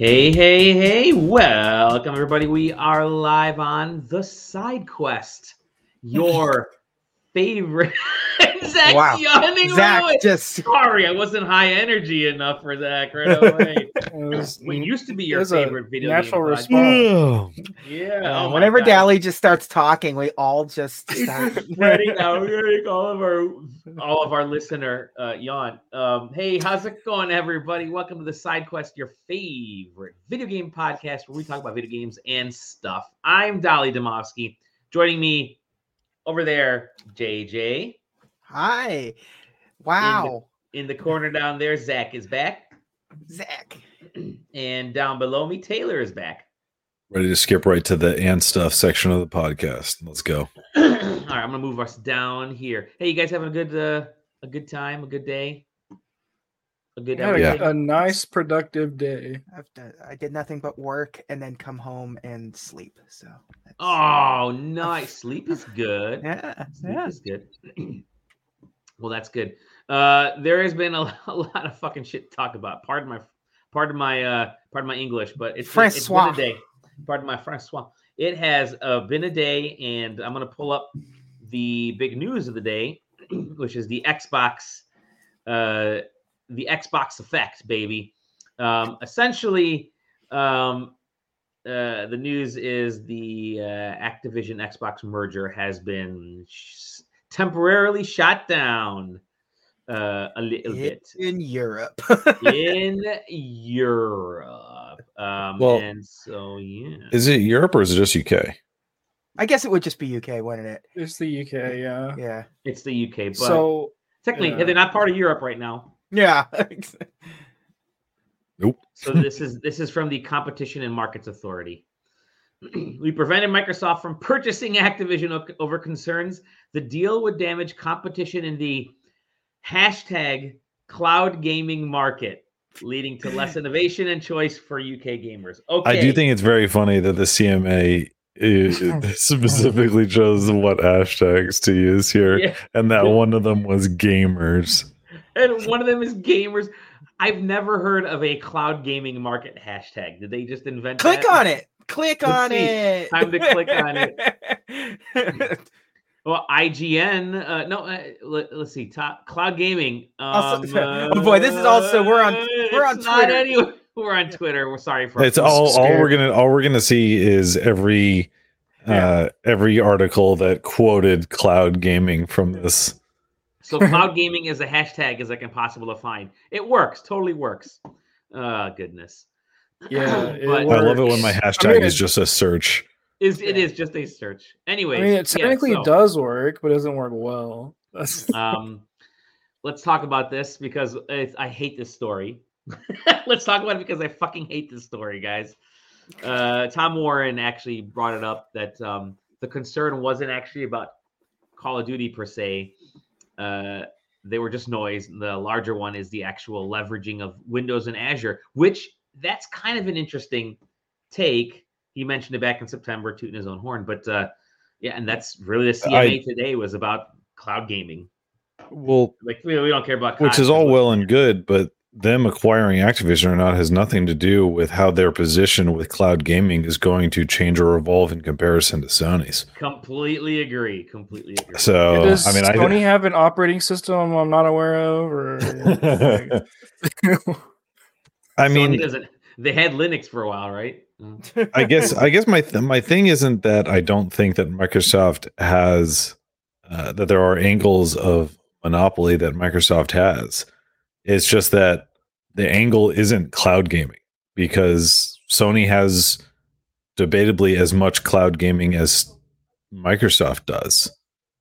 Hey, hey, hey, welcome everybody. We are live on The Side Quest, your favorite. Zach Wow. yawning Zach away. just Sorry, I wasn't high energy enough for Zach right away. It was, what used to be your favorite video natural game response. Yeah. uh, oh whenever. Dali just starts talking, we all just start. spreading out all of our all of our listener uh yawn. Um, hey, how's it going, everybody? Welcome to the Side Quest, your favorite video game podcast where we talk about video games and stuff. I'm Dali Demovsky. Joining me over there, JJ. Hi. Wow. In the corner down there, Zach is back. Zach. And down below me, Taylor is back. Ready to skip right to the and stuff section of the podcast. Let's go. All right, I'm gonna move us down here. Hey, you guys having a good uh, a good time, a good day, a good I had a, a nice productive day. I've done, I did nothing but work and then come home and sleep. So. Oh, nice. Sleep is good. Yeah. Sleep Yeah. is good. well, that's good. Uh, there has been a, a lot of fucking shit to talk about. Pardon my, pardon my, uh, pardon my English, but it's been- it's been a Francois. day. Pardon my Francois. It has uh, been a day, and I'm gonna pull up the big news of the day, which is the Xbox, uh, the Xbox effect, baby. Um, essentially, um, uh, the news is the uh, Activision Xbox merger has been sh- temporarily shut down uh, a little Yeah. bit In Europe. in Europe. Um, Well, and so yeah, Is it Europe or is it just UK? I guess it would just be UK, wouldn't it? It's the UK, yeah. Yeah. it's the UK, but So technically yeah. they're not part of Europe right now. Yeah. Nope. So this is this is from the Competition and Markets Authority. we prevented Microsoft from purchasing Activision over concerns the deal would damage competition in the hashtag cloud gaming market, leading to less innovation and choice for UK gamers. Okay, I do think it's very funny that the CMA uh, specifically chose what hashtags to use here, Yeah, and that one of them was gamers. And one of them is gamers. I've never heard of a cloud gaming market hashtag. Did they just invent? Click that? on it. Click Let's on see. it. Time to click on it. Well, IGN. Uh, no, uh, let, us see. Top cloud gaming. Um, Also- oh boy, this is also- we're on- we're on Twitter. anyway- we're on Twitter. We're sorry for. It's all all we're gonna all we're gonna see is every uh every article that quoted cloud gaming from this. So cloud gaming is a hashtag as I can possible to find. It works. Totally works. Oh goodness. Yeah, but I love it when Works. my I hashtag mean, is just a search. is it is just a search. Anyway, I mean it technically does work, but it doesn't work well. Um, let's talk about this because it's, I hate this story. let's talk about it because I fucking hate this story, guys. Uh, Tom Warren actually brought it up that um, the concern wasn't actually about Call of Duty per se. Uh, they were just noise. The larger one is the actual leveraging of Windows and Azure, which that's kind of an interesting take. He mentioned it back in September, tooting his own horn, but uh, yeah, and that's really the CMA today was about cloud gaming. Well, Like we, we don't care about which COD, is all well and good, but them acquiring Activision or not has nothing to do with how their position with cloud gaming is going to change or evolve in comparison to Sony's. Completely agree. Completely agree. So, does I mean, I Sony have an operating system I'm not aware of, or I, I mean. They had Linux for a while, right? I guess, I guess my th- my thing isn't that I don't think that Microsoft has uh, that there are angles of monopoly that Microsoft has. It's just that the angle isn't cloud gaming because Sony has debatably as much cloud gaming as Microsoft does.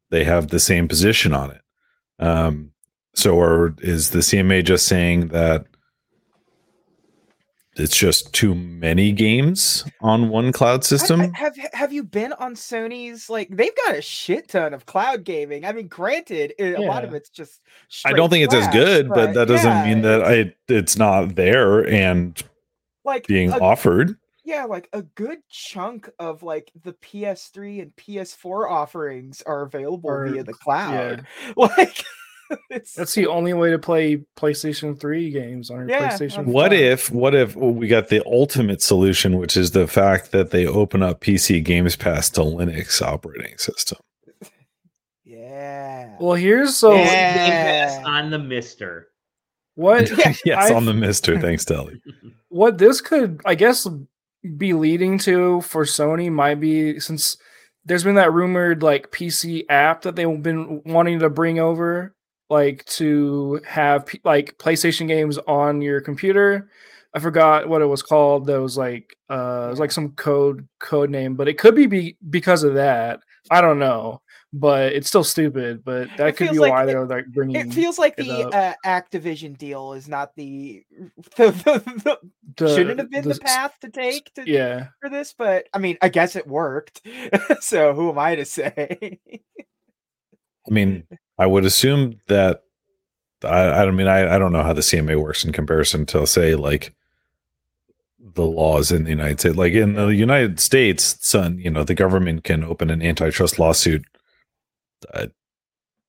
They have the same position on it. Um, so, or is the CMA just saying that it's just too many games on one cloud system? I- have have you been on Sony's like they've got a shit ton of cloud gaming. I mean, granted, it- a lot of it's just I don't think it's as good, trash, but that doesn't mean that I it's not there and like being a, offered. yeah, like a good chunk of like the PS3 and PS4 offerings are available Or- via the cloud. Like It's- That's the only way to play PlayStation 3 games on your Yeah, PlayStation. I'm What five. if what if we got the ultimate solution, which is the fact that they open up PC Games Pass to Linux operating system? yeah. Well, here's so Yeah. On the Mister. what yes, I- on the Mister. Thanks, Telly. what this could i guess be leading to for sony might be since there's been that rumored like pc app that they've been wanting to bring over like to have P- like playstation games on your computer. I forgot what it was called that was like uh it was like some code code name but it could be, be because of that. I don't know but it's still stupid but that It could be like why it- they're like bringing It feels like it the uh, Activision deal is not the, the, the, the the- shouldn't have been the, the- path to take to, yeah. for this, but I mean, I guess it worked. so who am I to say? I mean, I would assume that I, I don't mean I, I don't know how the CMA works in comparison to say like the laws in the United States. Like in the United States, son, you know, the government can open an antitrust lawsuit uh,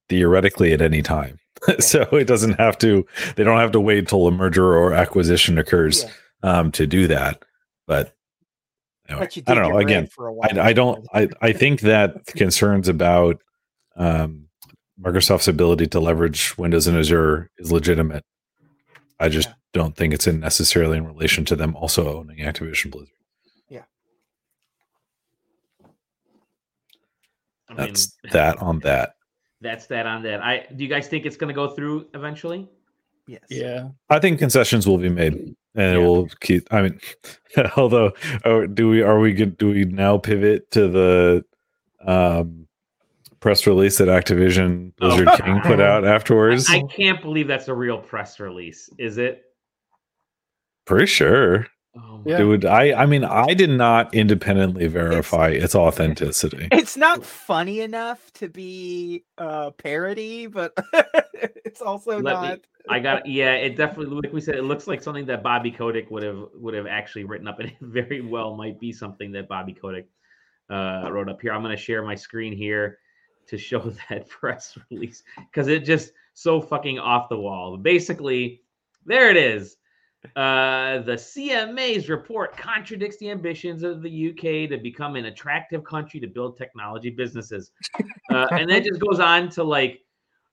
theoretically at any time. so it doesn't have to they don't have to wait till a merger or acquisition occurs Yeah, um to do that. But anyway, but I don't know. Again, for a while. I, I don't I, I think that concerns about um, Microsoft's ability to leverage Windows and Azure is legitimate. I just Yeah. don't think it's in necessarily in relation to them also owning Activision Blizzard. I mean, That's that on that. That's that on that. I do you guys think it's going to go through eventually? Yes. yeah I think concessions will be made, and it will keep. I mean, although, oh, do we are we good? Do we now pivot to the um, press release that Activision Oh. Blizzard King put out afterwards? I can't believe that's a real press release. Is it? Pretty sure. Oh Yeah. Dude, I I mean I did not independently verify its authenticity. It's not funny enough to be a parody, but it's also Let me- not. I got yeah. It definitely, like we said, it looks like something that Bobby Kotick would have would have actually written up, and it very well might be something that Bobby Kotick uh, wrote up here. I'm going to share my screen here to show that press release because it just so fucking off the wall. Basically, there it is. Uh, the CMA's report contradicts the ambitions of the UK to become an attractive country to build technology businesses. Uh, and then just goes on to like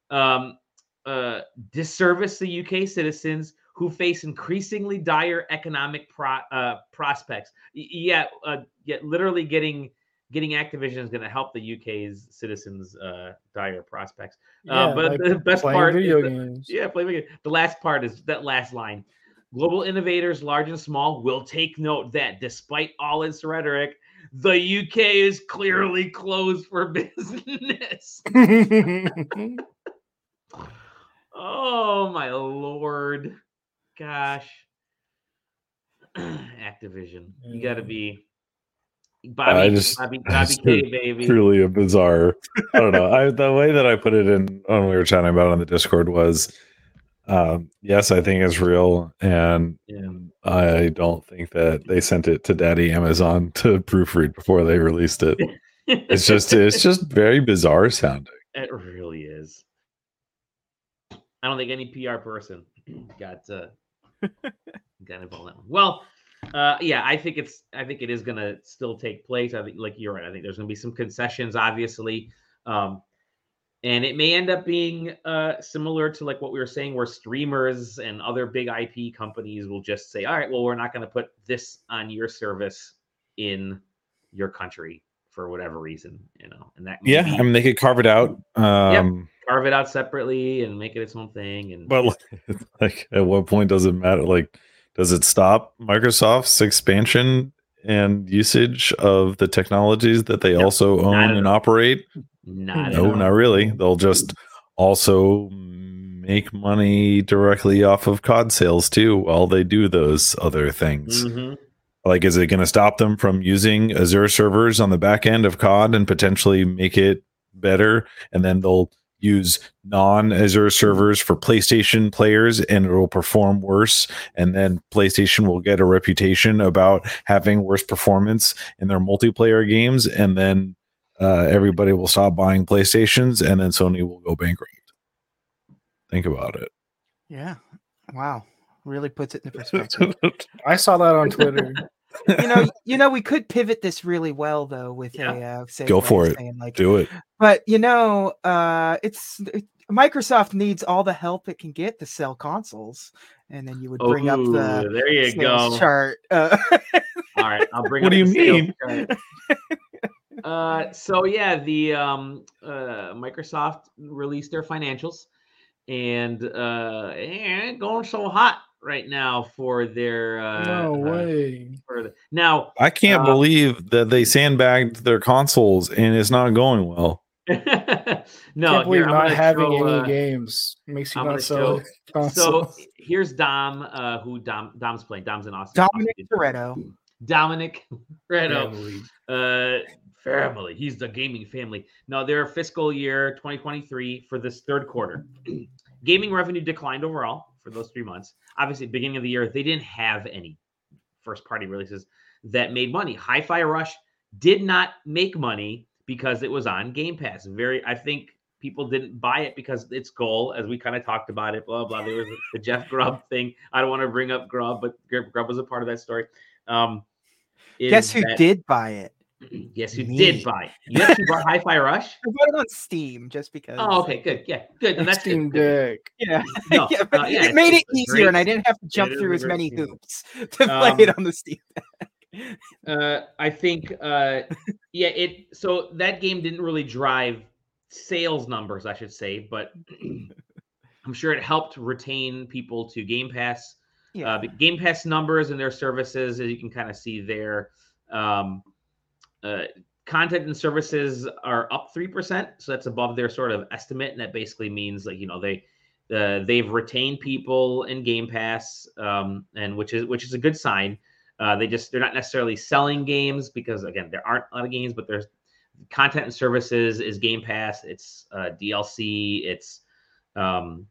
um, uh, disservice the UK citizens who face increasingly dire economic pro- uh, prospects. Y- yet, uh, yet literally getting getting Activision is going to help the UK's citizens' uh, dire prospects. Uh, but like the best part is video the- games yeah, play video. The last part is that last line. Global innovators, large and small, will take note that despite all its rhetoric, the UK is clearly closed for business. oh my lord. Gosh. Activision. You gotta be Bobby, I just- Bobby, I Bobby just- K, baby. Truly a bizarre. I don't know. I the way that I put it in when we were chatting about it on the Discord was um yes, I think it's real and Yeah. I don't think that they sent it to Daddy Amazon to proofread before they released it. It's just it's just very bizarre sounding. It really is. I don't think any PR person got uh, got involved in that one. Well, uh, yeah, I think it's I think it is gonna still take place. I think like you're right. I think there's gonna be some concessions, obviously. Um, and it may end up being uh, similar to like what we were saying, where streamers and other big IP companies will just say, "All right, well, we're not going to put this on your service in your country for whatever reason," you know, and that Yeah, be- I mean they could carve it out. Um carve it out separately and make it its own thing. And But like, like, at what point does it matter? Like, does it stop Microsoft's expansion and usage of the technologies that they also own and operate? not No, not really. They'll just also make money directly off of COD sales too while they do those other things. Mhm. Like, is it going to stop them from using Azure servers on the back end of COD and potentially make it better? And then they'll use non Azure servers for PlayStation players and it will perform worse. And then PlayStation will get a reputation about having worse performance in their multiplayer games. And then uh, everybody will stop buying PlayStations and then Sony will go bankrupt. Think about it. Yeah. Wow. Really puts it in perspective. I saw that on Twitter. you know, you know, we could pivot this really well though with Yeah. a uh, say Go for it. saying, like, Do it. but you know, uh, it's it, Microsoft needs all the help it can get to sell consoles, and then you would bring up the there you go. chart. Uh, All right, I'll bring. What up do you mean? uh, so yeah, the um, uh, Microsoft released their financials, and uh, it ain't going so hot right now for their. Uh, no uh, way. for the, now, I can't Uh, believe that they sandbagged their consoles and it's not going well. no, Can't believe I'm not having show, any uh, games makes you I'm not sell So here's Dom, uh, who Dom Dom's playing. Dom's in Austin. Dominic Austin. Toretto. Dominic Redo. Family. Uh, family. He's the gaming family. Now their fiscal year 2023 for this third quarter. gaming revenue declined overall for those three months. Obviously, beginning of the year, they didn't have any first party releases that made money. Hi Fi Rush did not make money because it was on Game Pass. Very, I think people didn't buy it because its goal, as we kind of talked about it, blah, blah. There was the Jeff Grubb thing. I don't want to bring up Grubb, but Grubb Grubb was a part of that story. Um, Guess who that- did buy it? Yes, you Me. did buy. You actually bought Hi-Fi Rush. I bought it on Steam just because. Oh, okay, good, yeah, good. And that's good, Steam good. Deck. Yeah, No, yeah, uh, yeah, it made it it's a easier, and I didn't have to jump is through as many game. hoops to play Um, it on the Steam. Uh, I think, uh, yeah, it. So that game didn't really drive sales numbers, I should say, but I'm sure it helped retain people to Game Pass. Yeah, Uh, but Game Pass numbers and their services, as you can kind of see there, um, uh, content and services are up three percent, so that's above their sort of estimate, and that basically means like you know they uh, they've retained people in Game Pass, um, and which is which is a good sign. Uh, they just they're not necessarily selling games because again there aren't a lot of games, but there's content and services is Game Pass. It's uh, DLC. It's um,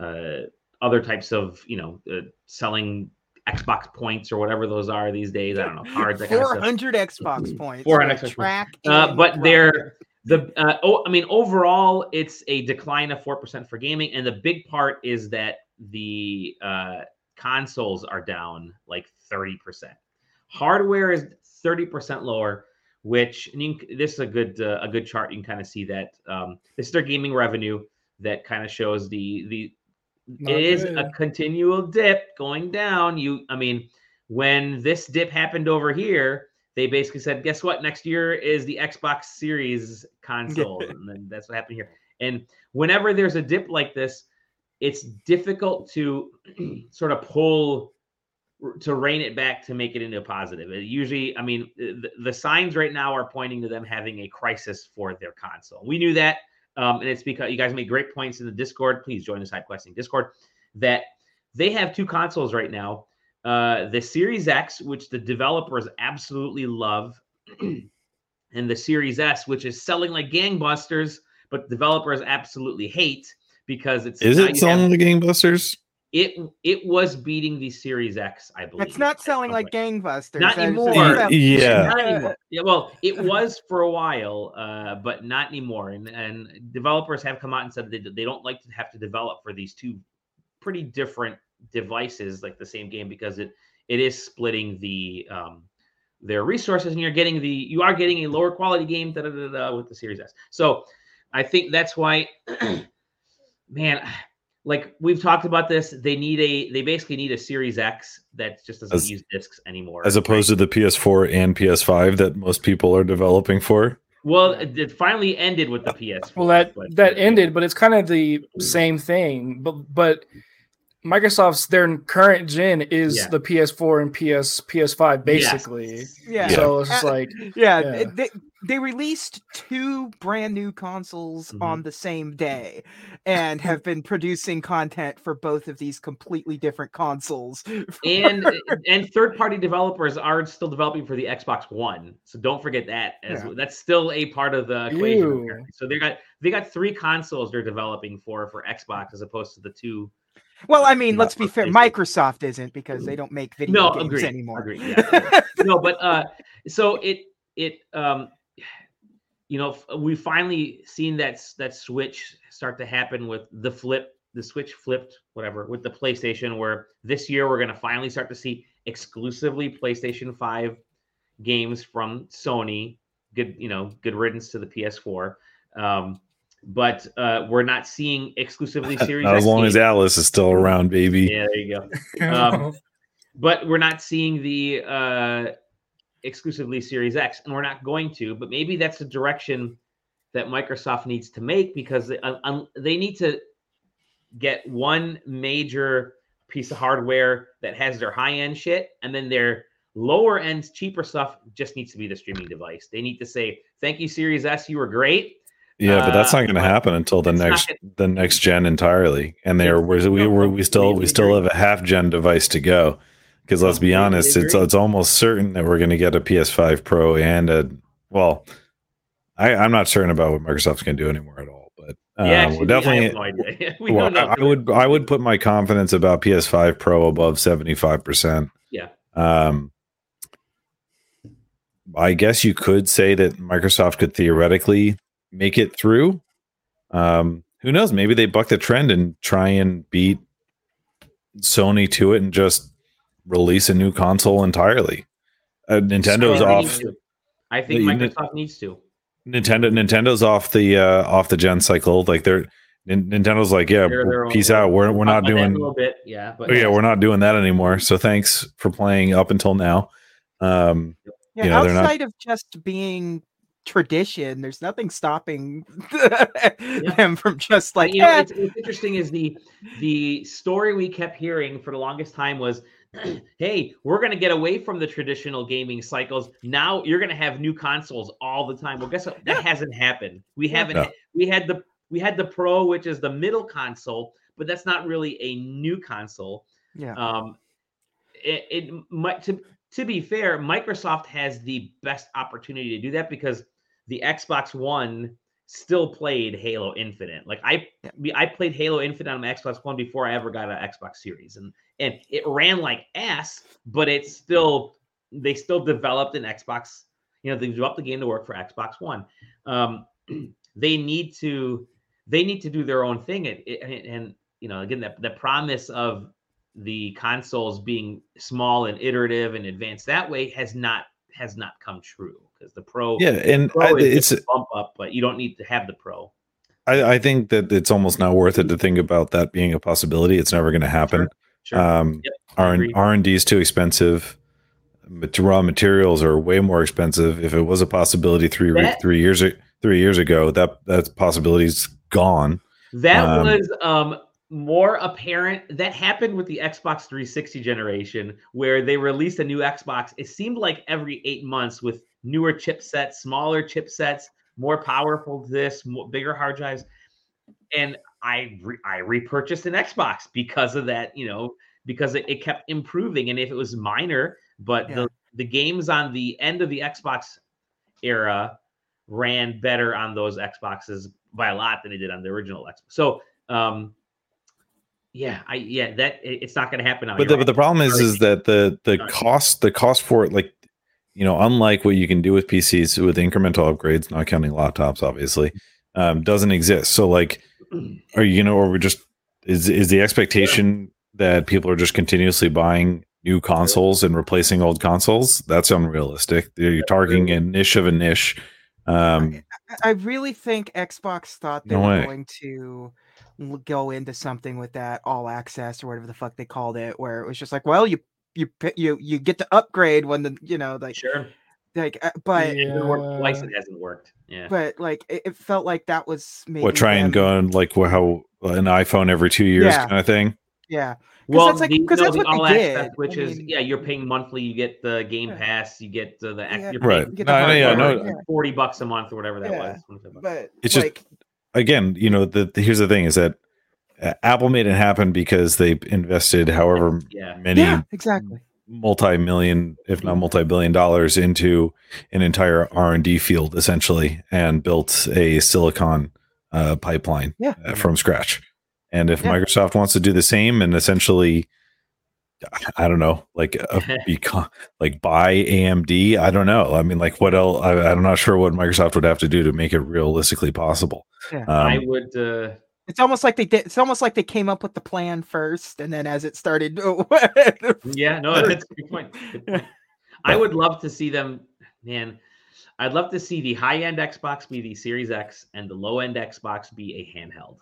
uh, other types of you know uh, selling Xbox points or whatever those are these days. I don't know cards. That kind of four stuff. hundred Xbox points. 400 to Xbox track. Uh, but drop they're- The uh, oh, I mean, overall, it's a decline of four percent for gaming, and the big part is that the uh, consoles are down like thirty percent. Hardware is thirty percent lower, which and you this is a good uh, a good chart. You can kind of see that um, this is their gaming revenue that kind of shows the the Not it is good. a continual dip going down. You, I mean, when this dip happened over here, they basically said, "Guess what? Next year is the Xbox Series console," and then that's what happened here. And whenever there's a dip like this, it's difficult to sort of pull to rein it back to make it into a positive. It usually, I mean, the, the signs right now are pointing to them having a crisis for their console. We knew that, um, and it's because you guys made great points in the Discord. Please join the side questing Discord. That they have two consoles right now uh, the Series X, which the developers absolutely love, and the Series S, which is selling like gangbusters, but developers absolutely hate because it's Is it have- selling the gangbusters? It it was beating the Series X, I believe. It's not selling like gangbusters. Not anymore. that's- Yeah. Not anymore. Yeah, well, it was for a while, uh, but not anymore. And and developers have come out and said they they don't like to have to develop for these two pretty different devices, like the same game, because it it is splitting the um their resources, and you're getting the you are getting a lower quality game da, da, da, da, with the Series S. So I think that's why, man. Like we've talked about this, they need a they basically need a Series X that just doesn't As- use discs anymore. As opposed to the PS4 and PS5 that most people are developing for? Well, it it finally ended with the PS. Well, that but- that ended, but it's kind of the same thing. But but Microsoft's their current gen is Yeah. the PS4 and PS PS5 Yes. basically. Yeah. So it's Uh, like Yeah, Yeah. They, they released two brand new consoles Mhm. on the same day and have been producing content for both of these completely different consoles. and and third party developers are still developing for the Xbox One. So don't forget that as Yeah. that's still a part of the equation. Ew. So they got they got three consoles they're developing for for Xbox as opposed to the two. Well, I mean, let's be fair. Microsoft isn't because they don't make video No, games agreed. anymore. Agreed. Yeah. no, but uh, so it it um, you know, f- we finally seen that that switch start to happen with the flip the switch flipped, whatever, with the PlayStation, where this year we're going to finally start to see exclusively PlayStation 5 games from Sony. Good, you know, good riddance to the PS4. Um, but uh, we're not seeing exclusively Series Not as X long as. Alice is still around, baby. Yeah, there you go. Um, but we're not seeing the uh, exclusively Series X, and we're not going to. But maybe that's the direction that Microsoft needs to make because they, um, they need to get one major piece of hardware that has their high end shit, and then their lower end, cheaper stuff just needs to be the streaming device. They need to say, "Thank you, Series S, you were great." Yeah, but that's Uh, not going to but happen until the next gonna- the next gen entirely. And there, we're, we we we still we still have a half gen device to go. Because let's be honest, it's it's almost certain that we're going to get a PS5 Pro and a well, I, I'm not certain about what Microsoft's going to do anymore at all. But yeah, actually, we're definitely. have no idea. we well, don't know. I, I would I would put my confidence about PS5 Pro above seventy five percent. Yeah. Um, I guess you could say that Microsoft could theoretically make it through. Um, who knows? Maybe they buck the trend and try and beat Sony to it and just release a new console entirely. Uh, Nintendo's I think they off. I think The unit- Microsoft needs to. Nintendo Nintendo's off the uh off the gen cycle. Like they're Nin- Nintendo's like, yeah, They're own peace out. We're we're not about that in doing a little bit. Yeah, but Oh, yeah, we're not doing that anymore. So thanks for playing up until now. Um, Yeah, You know, they're not- outside of just being tradition, there's nothing stopping them from just like, you know, "Eh, it's, what's interesting is the the story we kept hearing for the longest time was, hey, we're going to get away from the traditional gaming cycles. Now you're going to have new consoles all the time. Well, guess what? That hasn't happened. We Yeah. haven't. No. We had the we had the Pro, which is the middle console, but that's not really a new console. yeah, Um, it, it might to to be fair, Microsoft has the best opportunity to do that because the Xbox One still played Halo Infinite. Like I, Yeah. I played Halo Infinite on my Xbox One before I ever got an Xbox Series, and and it ran like ass, but it's still they still developed an Xbox. You know, they developed the game to work for Xbox One. Um, they need to they need to do their own thing, and, and, and you know, again, that the promise of the consoles being small and iterative and advanced that way has not has not come true because the pro yeah, and pro I, it's a bump up, but you don't need to have the pro. I, I think that it's almost not worth it to think about that being a possibility. It's never going to happen. Sure. Um, Yep, R. R and D is too expensive. Raw materials are way more expensive. If it was a possibility three That- three years three years ago, that that possibility's gone. That Um, was um more apparent. That happened with the Xbox 360 generation, where they released a new Xbox. It seemed like every eight months with newer chipsets, smaller chipsets, more powerful this, more, bigger hard drives. And I re- I repurchased an Xbox because of that, you know, because it, it kept improving. And if it was minor, but Yeah. the the games on the end of the Xbox era ran better on those Xboxes by a lot than it did on the original Xbox. So, um, yeah, I yeah that it- it's not going to happen now. but the, right. but the problem is is that the the cost the cost for it like you know unlike what you can do with PCs with incremental upgrades not counting laptops obviously um, doesn't exist. So like are you know or we just is is the expectation that people are just continuously buying new consoles and replacing old consoles? That's unrealistic. You're targeting a niche of a niche um I really think Xbox thought they No were way. going to go into something with that all access or whatever the fuck they called it, where it was just like, well, you you you you get to upgrade when the you know like sure, like uh, but it hasn't worked twice. Yeah. It hasn't worked. Yeah, but like it, it felt like that was maybe what try and go and like wha- how an iPhone every two years Yeah. kind of thing yeah well, that's like- the, 'cause no, that's the what they did. which I is mean- yeah, you're paying monthly. You get the Game Yeah. Pass. You get uh, the Yeah. you're right paying get the no, no, yeah, hardware, no, yeah. forty bucks a month or whatever that Yeah. was. but It's just- like again, you know, the, the- here's the thing is that Apple made it happen because they invested however yeah, many yeah exactly multi-million, if not multi-billion dollars into an entire R&D field essentially and built a silicon uh, pipeline Yeah. uh, from scratch. And if Yeah. Microsoft wants to do the same and essentially I don't know, like uh, become like buy AMD. I don't know. I mean, like what else? I, I'm not sure what Microsoft would have to do to make it realistically possible. Yeah. I Um, would. Uh, It's almost like they did. It's almost like they came up with the plan first, and then as it started, Yeah, no, that's a good point. Good point. I would love to see them, man. I'd love to see the high end Xbox be the Series X and the low end Xbox be a handheld.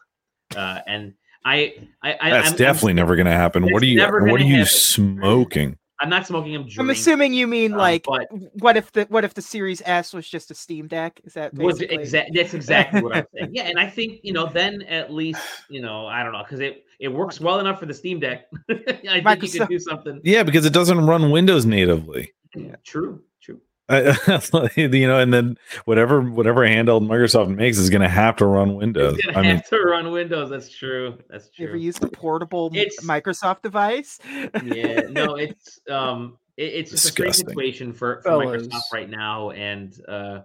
Uh, and I, I, I That's I'm, definitely never going to happen. What are you? What are you happen. smoking? I'm not smoking them. I'm assuming you mean Um, like, but- what if the what if the Series S was just a Steam Deck? Is that Was basically? exa- that's exactly what I'm saying. Yeah, and I think you know then at least you know I don't know because it it works well enough for the Steam Deck. I think you Microsoft- could do something. Yeah, because it doesn't run Windows natively. Yeah, true, true. I, you know, and then whatever whatever handheld Microsoft makes is going to have to run Windows. It's gonna I mean, have to run Windows. That's true. That's You ever true. used a portable It's- Microsoft device? yeah, no, it's um, it, it's just a strange Disgusting. situation for, for Microsoft right now, and uh,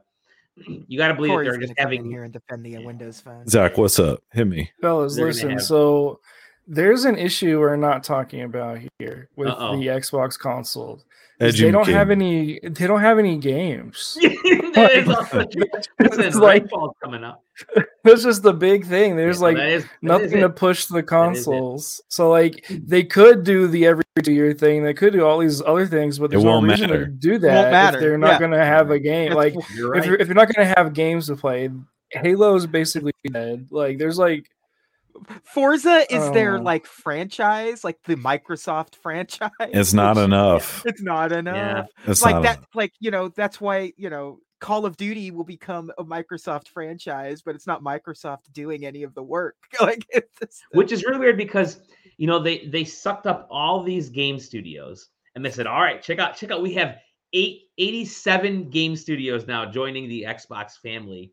you got to believe that Corey's they're gonna just come having. here and defend the uh, Windows phone. Zach, what's up? Hit me. Fellas, They're listen. have- So there's an issue we're not talking about here with Uh-oh. the Xbox console. Is They don't have any. They don't have any games. That is also It's like- coming up. That's just the big thing. There's Yeah, like that is- that is nothing to push the consoles. So like they could do the every two year thing. They could do all these other things, but there's no reason matter. to do that if they're not yeah. going to have a game. Like You're if you're if you're not going to have games to play, Halo is basically dead. Like there's like Forza is their Oh. like franchise, like the Microsoft franchise. It's not which- enough. It's not enough. It's like not that, enough. like you know, that's why you know Call of Duty will become a Microsoft franchise, but it's not Microsoft doing any of the work. like it's just, which is really weird because you know they they sucked up all these game studios and they said all right check out check out we have eight, 87 game studios now joining the xbox family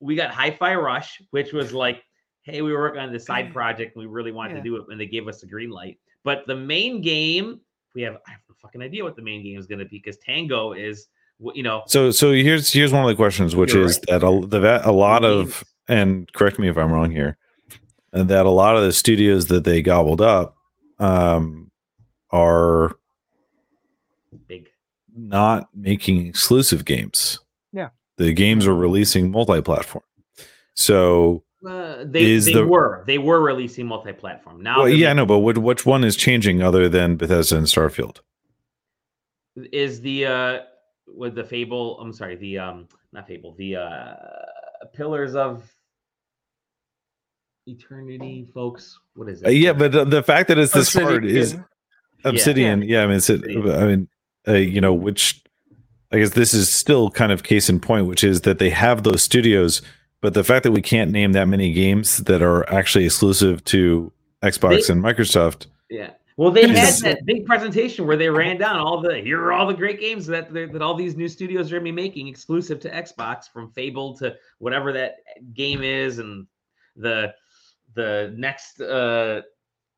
we got hi-fi rush which was like hey we were working on this side project and we really wanted Yeah. to do it and they gave us a green light but the main game we have i have no fucking idea what the main game is going to be because tango is you know So, so here's here's one of the questions, which is right. that a, the, a lot of, and correct me if I'm wrong here, and that a lot of the studios that they gobbled up um, are big not making exclusive games. Yeah. the games are releasing multi-platform. So, uh, they, Is they the- were they were releasing multi-platform now well, yeah, I know, but which, which one is changing other than Bethesda and Starfield? is the uh with the fable i'm sorry the um not fable the uh pillars of eternity folks what is it Uh, yeah, but the, the fact that it's this hard is Obsidian. Obsidian. Yeah, I mean, it's, I mean, uh, you know, which I guess this is still kind of case in point, which is that they have those studios, but the fact that we can't name that many games that are actually exclusive to Xbox They- and Microsoft. yeah well they had Yes. that big presentation where they ran down all the here are all the great games that that all these new studios are gonna be making exclusive to xbox from fable to whatever that game is and the the next uh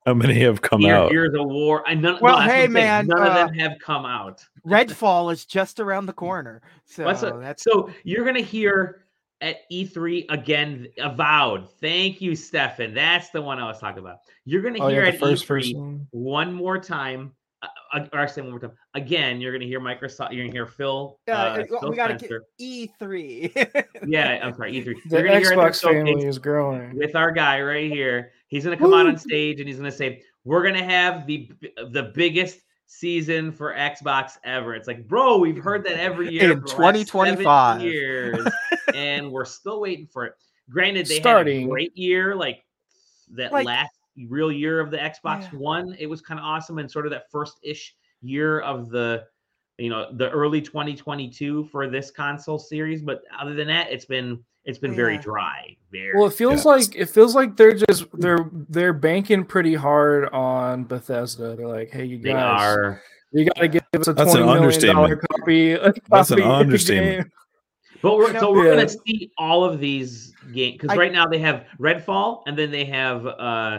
How many have come Gear- out? Gears of War. I none, Well, no, that's hey, man, none uh, of them have come out. Redfall is just around the corner, so That's a- that's so you're gonna hear at E3 again, avowed. Thank you, Stefan. That's the one I was talking about. You're gonna Oh hear yeah, at first E3 person. one more time. Uh, uh, or I say one more time. Again, you're gonna hear Microsoft. You're gonna hear Phil. Uh, uh, Phil we gotta Spencer. get E3. Yeah, I'm sorry, E3. The You're gonna hear Xbox family is growing. with our guy right here. He's gonna come out on stage and he's gonna say, "We're gonna have the the biggest season for Xbox ever." It's like, bro, we've heard that every year In for the last seven 2025. years, and we're still waiting for it. Granted, they had Starting- a great year, like that Like- last real year of the Xbox Yeah. One. It was kind of awesome, and sort of that first ish year of the you know the early 2022 for this console series but other than that it's been it's been very dry very Well, it feels Yeah. like it feels like they're just they're they're banking pretty hard on Bethesda. They're like, hey, you guys, are you got to give us a That's an twenty million dollar copy. a That's an copy of understatement. game. But we're so we're Yeah. gonna see all of these games because right now they have Redfall and then they have uh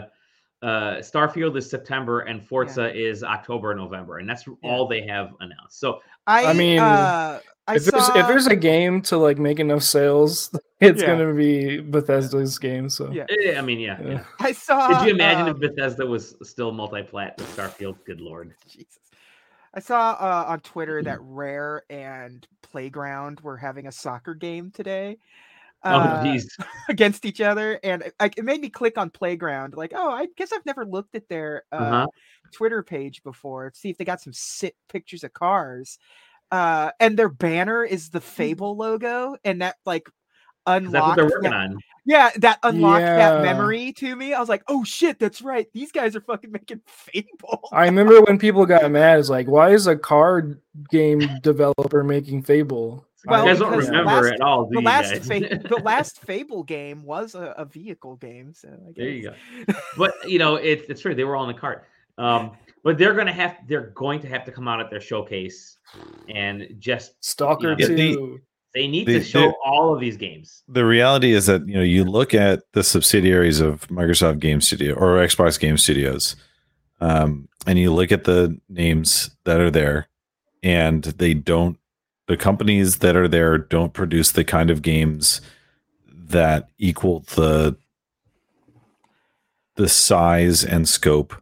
uh Starfield is September and Forza is October November and that's all they have announced. So I, I mean, uh, I If there's if there's a game to like make enough sales, it's Yeah. gonna be Bethesda's game. So Yeah. I mean, yeah. Yeah. yeah. I saw. Did you imagine um, if Bethesda was still multi-plat with Starfield? Good lord. Jesus. I saw uh, on Twitter that Rare and Playground were having a soccer game today. oh, uh, jeez. against each other, and it, it made me click on Playground. Like, oh, I guess I've never looked at their uh, Uh-huh. Twitter page before to see if they got some sick pictures of cars. Uh, and their banner is the Fable logo, and that like 'Cause That's what unlocked they're working that, on. yeah, that unlocked that memory to me. I was like, oh shit, that's right. These guys are fucking making Fable. I remember when people got mad. It's like, why is a card game developer making Fable? Well, you guys don't remember last- at all, the last fa- the last Fable game was a, a vehicle game, so I There you go. but you know, it's it's true. They were all in the cart. Um, but they're gonna have they're going to have to come out at their showcase and just Stalker Yeah, the- 2. they need They- to show they're- all of these games. the reality is that you know you look at the subsidiaries of Microsoft Game Studio or Xbox Game Studios, um, and you look at the names that are there, and they don't. The companies that are there don't produce the kind of games that equal the the size and scope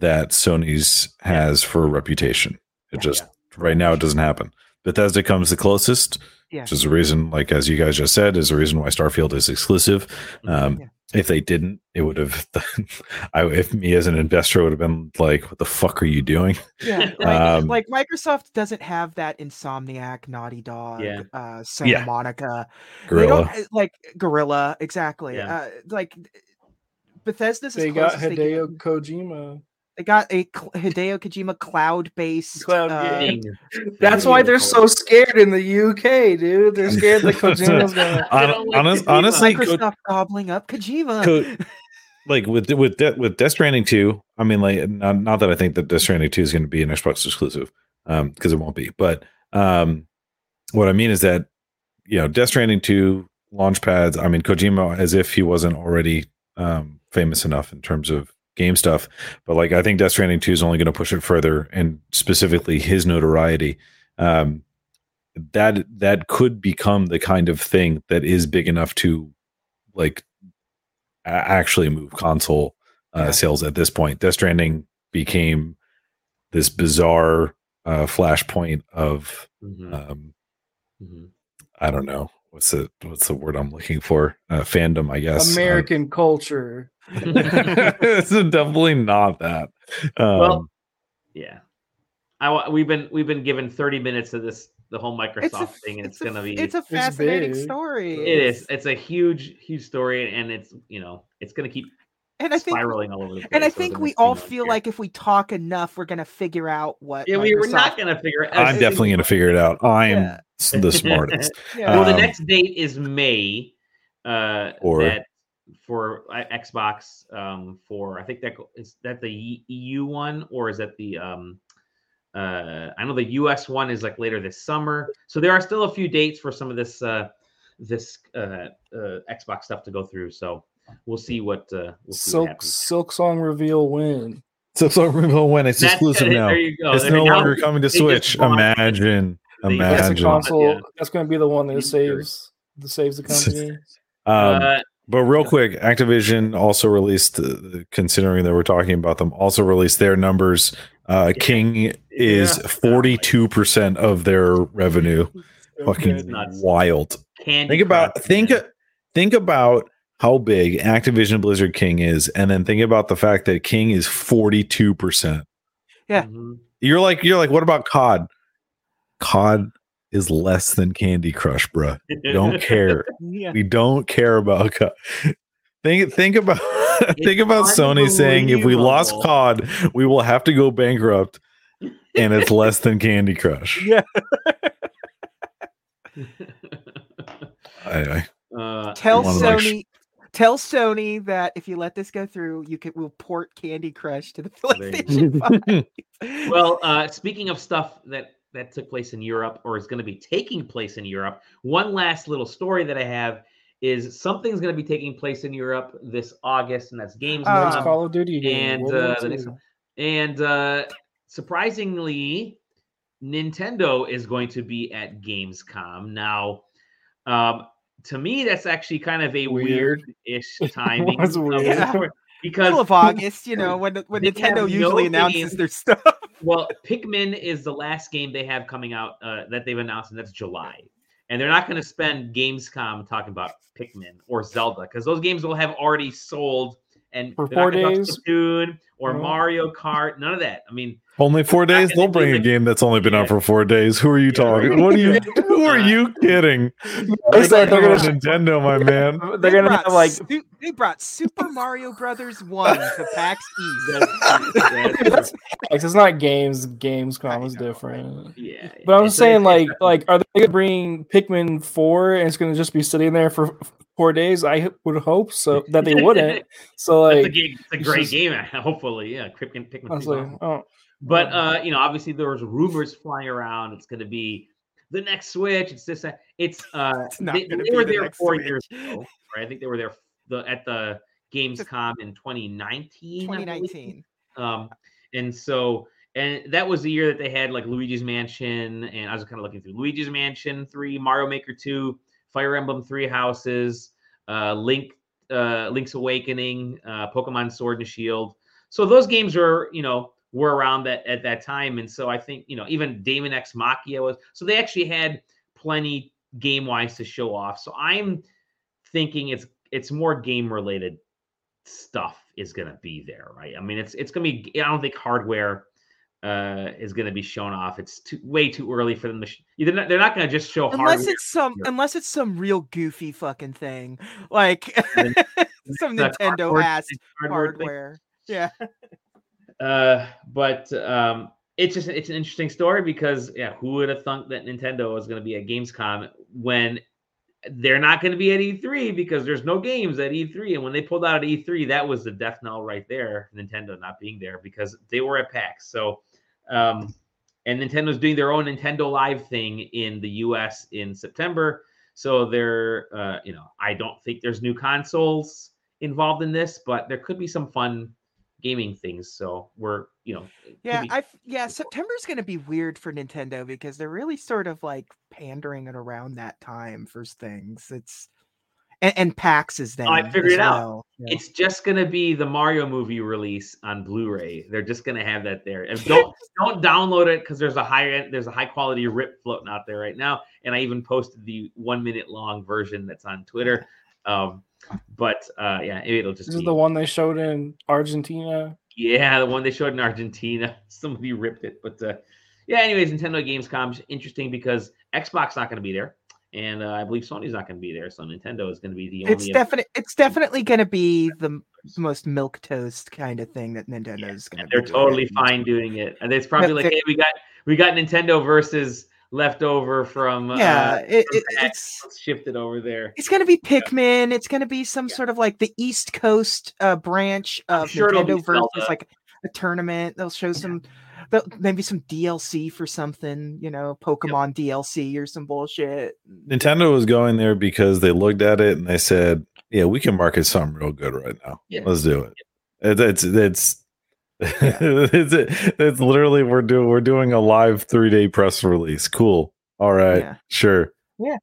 that Sony's has for a reputation. It Yeah. just right now it doesn't happen. Bethesda comes the closest, Yeah. which is a reason, like as you guys just said, is a reason why Starfield is exclusive. Um, Yeah. If they didn't, it would have. I, if me as an investor would have been like, "What the fuck are you doing?" Yeah, like, Um, like Microsoft doesn't have that Insomniac, Naughty Dog, Yeah. uh, Santa Yeah. Monica. Guerrilla. don't uh, like Guerrilla exactly. Yeah. Uh, like Bethesda's. as They got close as they Hideo Kojima. They got a Hideo Kojima cloud-based. Cloud uh, game. That's why they're so scared in the UK, dude. They're scared that Kojima's gonna. I don't like honest- Kojima. honestly, Co- Microsoft gobbling up Kojima. Co- like with with De- with Death Stranding two. I mean, like not, not that I think that Death Stranding two is going to be an Xbox exclusive, um, because it won't be. But um, what I mean is that you know, Death Stranding two launch pads. I mean, Kojima, as if he wasn't already um famous enough in terms of game stuff. But like, I think Death Stranding two is only going to push it further, and specifically his notoriety. Um, that that could become the kind of thing that is big enough to like a- actually move console uh, Yeah. sales at this point. Death Stranding became this bizarre uh, flashpoint of Mhm, um, mhm. I don't know what's the what's the word I'm looking for uh, fandom I guess American culture. It's definitely not that. Um, Well, yeah. I we've been we've been given 30 minutes of this the whole Microsoft It's a, thing, and it's, a- gonna be It's a fascinating big. story. it is it's a huge huge story, and it's you know it's gonna keep and I think spiraling all over the place. and I think we all feel here. like if we talk enough, we're gonna figure out what. yeah, we were not gonna figure it out. I'm definitely going to figure it out. I'm Yeah. the smartest. Yeah. well, the Um, next date is May. Uh, Or- that for uh, Xbox. Um, for I think that is that the EU one, or is that the um, uh, I know the US one is like later this summer. So there are still a few dates for some of this uh, this uh, uh, Xbox stuff to go through. So we'll see what uh, we'll see Silk happens. Silksong reveal win. So, so reveal when it's That's exclusive it. now. There you go. It's They're no now- longer coming to they just Switch. bought- Imagine, That's a console. Yeah. That's going to be the one that saves that saves the company. Um, uh, but real quick, Activision also released, uh, considering that we're talking about them, also released their numbers. Uh, King is Yeah. forty two percent of their revenue. Fucking wild. Candy Think about think think about how big Activision Blizzard King is, and then think about the fact that King is forty two percent. Yeah. Mhm. You're like you're like, what about COD? COD is less than Candy Crush, bruh. We don't care. yeah. We don't care about COD. Think think about think about Sony saying if we lost. COD, we will have to go bankrupt, and it's less than Candy Crush. Yeah. I, I, Uh, Tell One of those- Sony. Tell Sony that if you let this go through, you can we'll port Candy Crush to the PlayStation 5. well, uh, speaking of stuff that that took place in Europe or is going to be taking place in Europe, one last little story that I have is something's going to be taking place in Europe this August, and that's Games. Ah. Next Call of Duty game. and World uh, the next one. And uh, surprisingly, Nintendo is going to be at Gamescom now. Um, to me, that's actually kind of a Weird. weird-ish timing. was of weird. the Yeah. story, Middle because of August, you know, when when Nintendo usually no announces game. their stuff. well, Pikmin is the last game they have coming out uh, that they've announced, and that's July. and they're not going to spend Gamescom talking about Pikmin or Zelda because those games will have already sold and For four days? Splatoon or No. Mario Kart. None of that. I mean, Only four days. They'll do bring a game that's only been out for four days. Who are you Yeah, talking? right. What are you? Who are you kidding? They they're You're gonna Nintendo, my man. they're They gonna have like Su- they brought Super Mario Brothers One to PAX East. that's, that's- That's it's not games. Gamescom I is know, right? different. yeah. But I'm It's- saying, like, like, are they gonna bring Pikmin four and it's gonna just be sitting there for four days? I would hope so that they wouldn't. So That's a, like, game, it's a it's great just- game. Hopefully, yeah. Pikmin, Pikmin I was 3 like, oh, But Oh. uh, you know, obviously there was rumors flying around. It's going to be the next Switch. It's this. that. It's uh, It's they, they were the there four Switch. years ago, right? I think they were there the at the Gamescom in 2019. 2019. Um, and so and that was the year that they had like Luigi's Mansion, and I was kind of looking through Luigi's Mansion three, Mario Maker two, Fire Emblem Three Houses, uh, Link, uh, Link's Awakening, uh, Pokemon Sword and Shield. So those games were, you know, were around that at that time, and so I think you know even Daemon X Machina was. So they actually had plenty game wise to show off. So I'm thinking it's it's more game related stuff is going to be there, right? I mean, it's it's going to be. I don't think hardware uh is going to be shown off. It's too way too early for them to. Sh- they're not, they're not going to just show Unless hardware. it's some, here. unless it's some real goofy fucking thing, like some Nintendo ass hardware hardware. Yeah, Uh, but um, it's just it's an interesting story because yeah, who would have thunk that Nintendo was going to be at Gamescom when they're not going to be at E3 because there's no games at E3, and when they pulled out at E3, that was the death knell right there. Nintendo not being there because they were at PAX. So, um, and Nintendo's doing their own Nintendo Live thing in the U.S. in September. So they're, uh, you know, I don't think there's new consoles involved in this, but there could be some fun gaming things. So we're, you know, yeah. be- I yeah. September's gonna be weird for Nintendo because they're really sort of like pandering it around that time for things. It's and, and PAX is then. Oh, I figured as it out. Yeah. it's just gonna be the Mario movie release on Blu-ray. They're just gonna have that there. And don't don't download it because there's a high end, there's a high quality rip floating out there right now. And I even posted the one minute long version that's on Twitter. Um, but uh, yeah, it'll just this be is the one they showed in Argentina. yeah, the one they showed in Argentina. Somebody ripped it, but uh, yeah. Anyways, Nintendo Gamescom's interesting because Xbox not going to be there, and uh, I believe Sony's not going to be there. So Nintendo is going to be the it's only. definite. It's definitely gonna be the most milk toast kind of thing that Nintendo's gonna. and they're doing totally at fine doing it. And it's probably But like, hey, we got we got Nintendo versus leftover from Yeah, uh, it, from it, it's Let's shift it over there. it's gonna be Pikmin. It's gonna be some sort of like the East Coast uh, branch of sure Nintendo versus Zelda. like a tournament. They'll show some, they'll, maybe some DLC for something. You know, Pokemon DLC or some bullshit. Nintendo was going there because they looked at it and they said, "Yeah, we can market something real good right now. Yeah. Let's do it." It- It's it's it's it's literally we're doing we're doing a live three day press release. Cool. All right. Yeah. Sure. Yeah.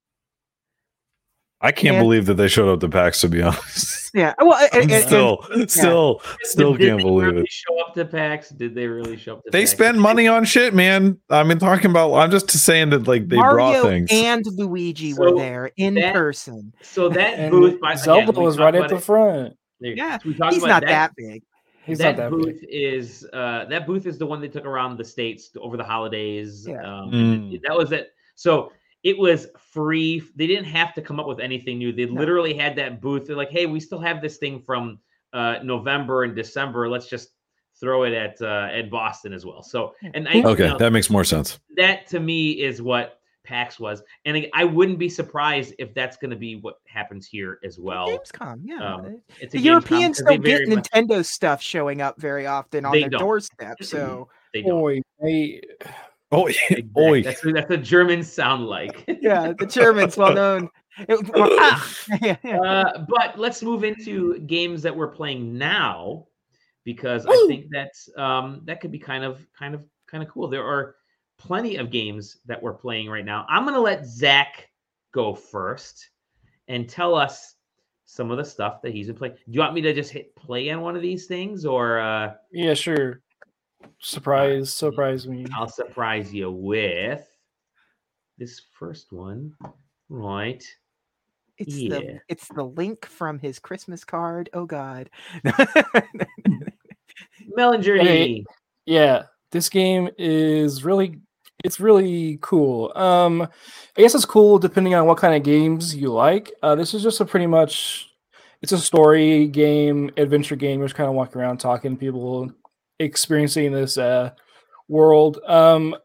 I can't And- believe that they showed up to PAX. To be honest, Yeah. Well, a- I'm a- and- still still still Did can't they believe really it. Show up to PAX? Did they really show up to They PAX? spend money on shit, man. I mean, talking about. I'm just saying that like they Mario brought things. and Luigi So were there in that- person. So that booth, by Zelda again, was right at the it- front. there- Yeah, we talked He's about not that big. He's that, not that booth big. is uh that booth is the one they took around the states over the holidays Yeah. um Mm. that was it so it was free they didn't have to come up with anything new they No. literally had that booth they're like hey we still have this thing from uh november and december let's just throw it at uh at boston as well so and I, Okay, you know, that makes more sense. that to me is what pax was and I, I wouldn't be surprised if that's going to be what happens here as well Gamescom, yeah. um, they- it's a the Gamescom Europeans 'cause they don't get very much- Nintendo stuff showing up very often on They their don't. doorstep. So they don't Boy, they, Oh, Exactly. oi. That's what that's what Germans sound like. yeah, the Germans, well known. It, ah, yeah, yeah. uh, but let's move into games that we're playing now, because I think that's um, that could be kind of kind of kind of cool. There are plenty of games that we're playing right now. I'm gonna let Zach go first and tell us some of the stuff that he's been playing. Do you want me to just hit play on one of these things, or uh, yeah, sure. Surprise, surprise me. I'll surprise you with this first one. Right. It's Yeah. the it's the link from his Christmas card. Oh God. Melon Journey. Yeah, this game is really it's really cool. Um I guess it's cool depending on what kind of games you like. Uh this is just a pretty much it's a story game, adventure game. You're just kind of walking around talking to people, experiencing this uh world. Um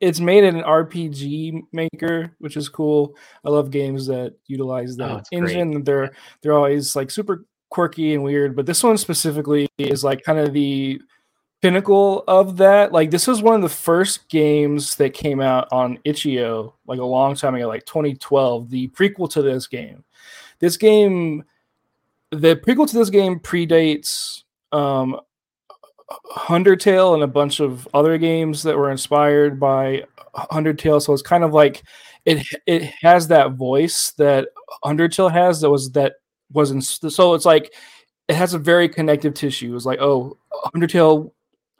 it's made in an RPG maker, which is cool. I love games that utilize Oh, that great. engine. They're they're always like super quirky and weird, but this one specifically is like kind of the pinnacle of that. Like this was one of the first games that came out on itch.io like a long time ago, like 2012, the prequel to this game. This game the prequel to this game predates um Undertale and a bunch of other games that were inspired by Undertale. So it's kind of like it it has that voice that Undertale has that was that wasn't so it's like it has a very connective tissue. It's like, oh, Undertale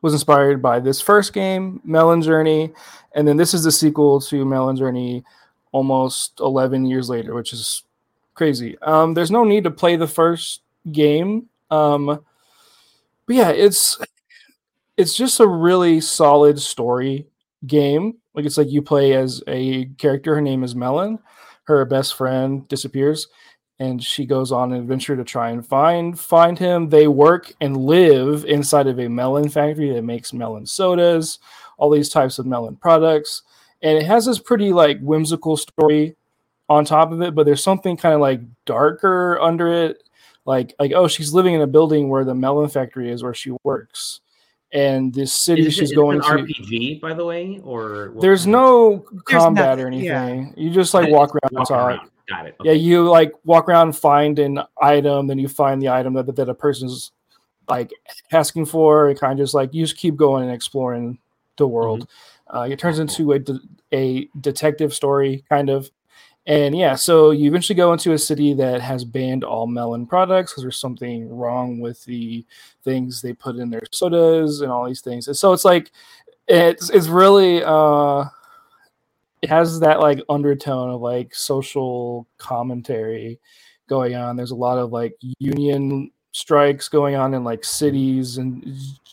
was inspired by this first game, Melon Journey, and then this is the sequel to Melon Journey almost 11 years later, which is crazy. Um, there's no need to play the first game. Um, but yeah, it's it's just a really solid story game. Like it's like you play as a character. Her name is Melon. Her best friend disappears, and she goes on an adventure to try and find find him. They work and live inside of a melon factory that makes melon sodas, all these types of melon products, and it has this pretty like whimsical story on top of it. But there's something kind of like darker under it. Like like oh, she's living in a building where the melon factory is where she works and this city she's is it going an to. RPG, by the way, or There's no There's combat or nothing, yeah. anything. You just like walk around and Walk. Got it. Yeah, you like walk around, find an item, then you find the item that, that a person's like asking for. It kind of just like you just keep going and exploring the world. Uh, it turns into a, de- a detective story, kind of. And yeah, so you eventually go into a city that has banned all melon products because there's something wrong with the things they put in their sodas and all these things. And so it's like it's it's really uh it has that like undertone of like social commentary going on. There's a lot of like union strikes going on in like cities and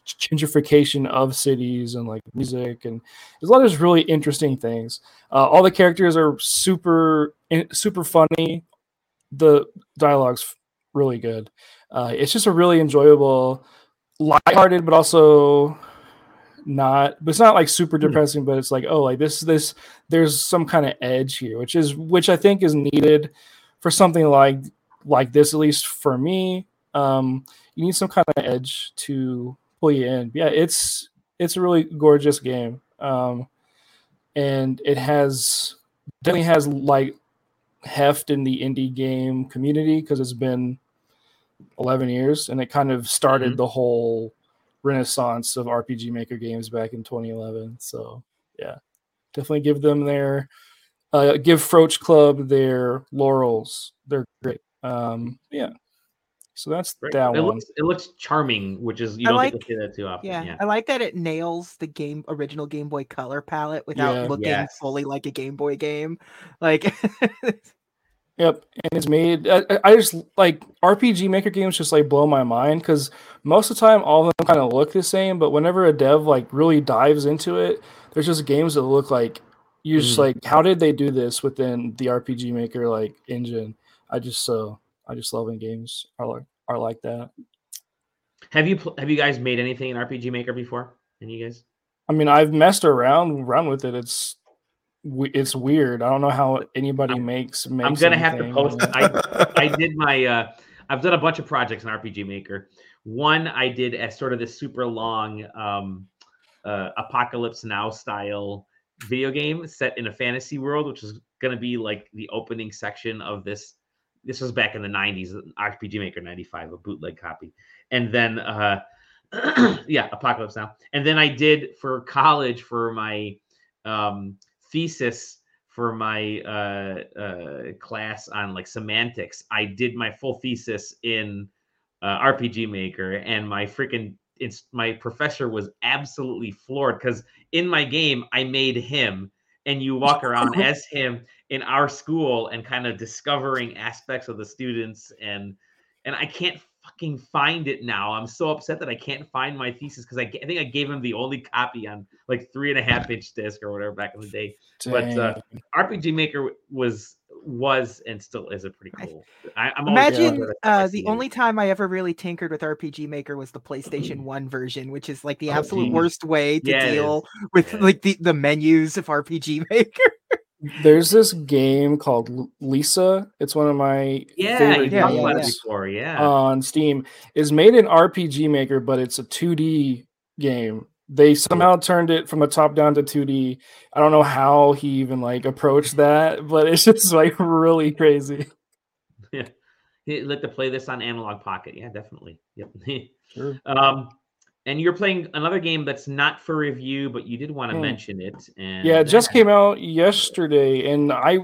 gentrification of cities and like music and there's a lot of just really interesting things. Uh, all the characters are super super funny. The dialogue's really good. Uh, it's just a really enjoyable, lighthearted, but also not. But it's not like super Hmm. depressing. But it's like oh, like this this there's some kind of edge here, which is which I think is needed for something like like this at least for me. Um, you need some kind of edge to you in. Yeah, it's it's a really gorgeous game. Um, and it has definitely has like heft in the indie game community because it's been 11 years and it kind of started Mhm. the whole renaissance of RPG Maker games back in 2011. So yeah, definitely give them their uh, give Froach Club their laurels. They're great. Um, yeah. So that's Great. that it one. looks it looks charming, which is you I don't get like- to see that too often. Yeah, Yeah. I like that it nails the game original Game Boy Color palette without Yeah. looking Yes. fully like a Game Boy game. Like, Yep, and it's made. I, I- I just like RPG Maker games. Just like blow my mind because most of the time all of them kind of look the same. But whenever a dev like really dives into it, there's just games that look like you're just Mm. like, how did they do this within the RPG Maker like engine? I just so I just love when games are like are like that. Have you pl- have you guys made anything in RPG Maker before? Any you guys? I mean, I've messed around around with it. It's it's weird. I don't know how anybody makes. makes I'm gonna have to post. I I did my. uh I've done a bunch of projects in RPG Maker. One I did as sort of this super long um, uh, Apocalypse Now style video game set in a fantasy world, which is going to be like the opening section of this. This was back in the 90s, RPG Maker 95, a bootleg copy. And then, uh, yeah, Apocalypse Now. And then I did for college for my um, thesis for my uh, uh, class on like semantics. I did my full thesis in uh, RPG Maker, and my freaking it's my professor was absolutely floored because in my game I made him, and you walk around as him in our school and kind of discovering aspects of the students and and I can't fucking find it now. I'm so upset that I can't find my thesis because I, I, think I gave him the only copy on like three and a half inch disc or whatever back in the day. But uh, RPG Maker was was and still is a pretty cool. I, am imagine uh, the only time I ever really tinkered with RPG Maker was the PlayStation One version, which is like the oh, absolute geez. worst way to yeah, deal with yeah. like the the menus of RPG Maker. There's this game called Lisa. It's one of my yeah, favorite yeah, games before, yeah. on Steam. Is made in RPG Maker, but it's a 2D game. They somehow turned it from a top down to 2D. I don't know how he even like approached that, but it's just like really crazy. Yeah, like to play this on Analog Pocket. Yeah, definitely. Yep. sure. Um, and you're playing another game that's not for review, but you did want to hmm. mention it. And yeah, it just came out yesterday, and I,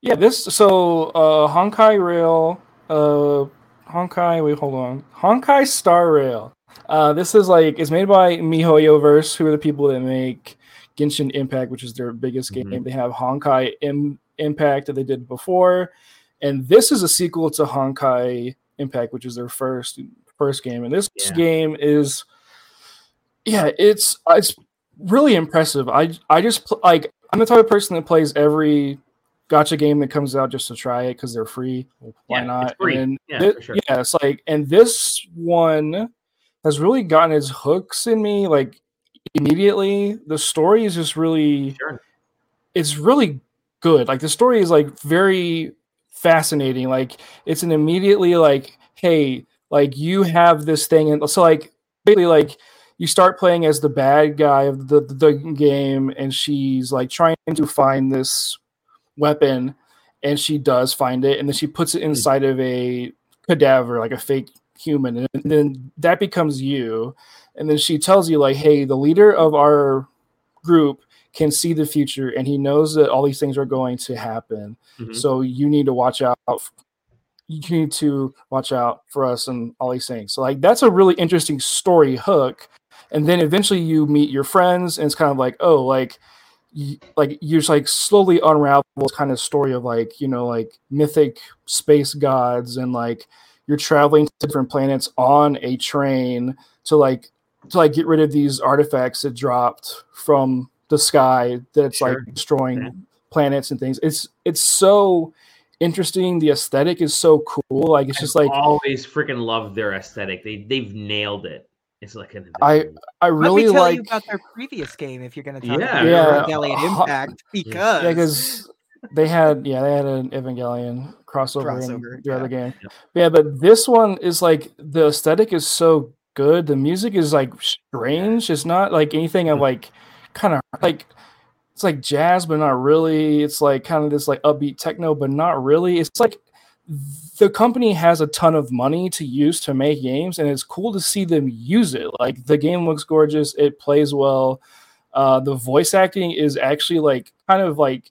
yeah, this so uh Honkai Rail, uh Honkai. Wait, hold on, Honkai Star Rail. Uh, this is like it's made by MiHoYoverse, who are the people that make Genshin Impact, which is their biggest mm-hmm. game. They have Honkai Im- Impact that they did before, and this is a sequel to Honkai Impact, which is their first first game. And this yeah. game is yeah, it's it's really impressive. I I just like I'm the type of person that plays every gacha game that comes out just to try it because they're free. Why yeah, not? And yeah, sure. yeah, it's like and this one has really gotten its hooks in me like immediately. The story is just really sure. it's really good. Like the story is like very fascinating. Like it's an immediately like, hey, like you have this thing, and so like basically like you start playing as the bad guy of the, the game and she's like trying to find this weapon and she does find it and then she puts it hmm. inside of a cadaver like a fake human and then that becomes you and then she tells you like hey the leader of our group can see the future and he knows that all these things are going to happen mm-hmm. so you need to watch out you need to watch out for us and all these things so like that's a really interesting story hook and then eventually you meet your friends and it's kind of like oh like you, like you just like slowly unravel this kind of story of like you know like mythic space gods and like you're traveling to different planets on a train to like to like get rid of these artifacts that dropped from the sky that's sure. like destroying yeah. planets and things. It's it's so interesting. The aesthetic is so cool. Like it's I've just like always freaking love their aesthetic. They they've nailed it it's like an I I really Let me tell like you about their previous game if you're going to talk yeah, about yeah. Evangelion Impact because yeah, because they had yeah they had an Evangelion crossover, crossover in the yeah. other game. Yeah. yeah, but this one is like the aesthetic is so good. The music is like strange. It's not like anything of hmm. like kind of like it's like jazz, but not really. It's like kind of this like upbeat techno, but not really. It's like the company has a ton of money to use to make games, and it's cool to see them use it. Like the game looks gorgeous, it plays well. Uh, the voice acting is actually like kind of like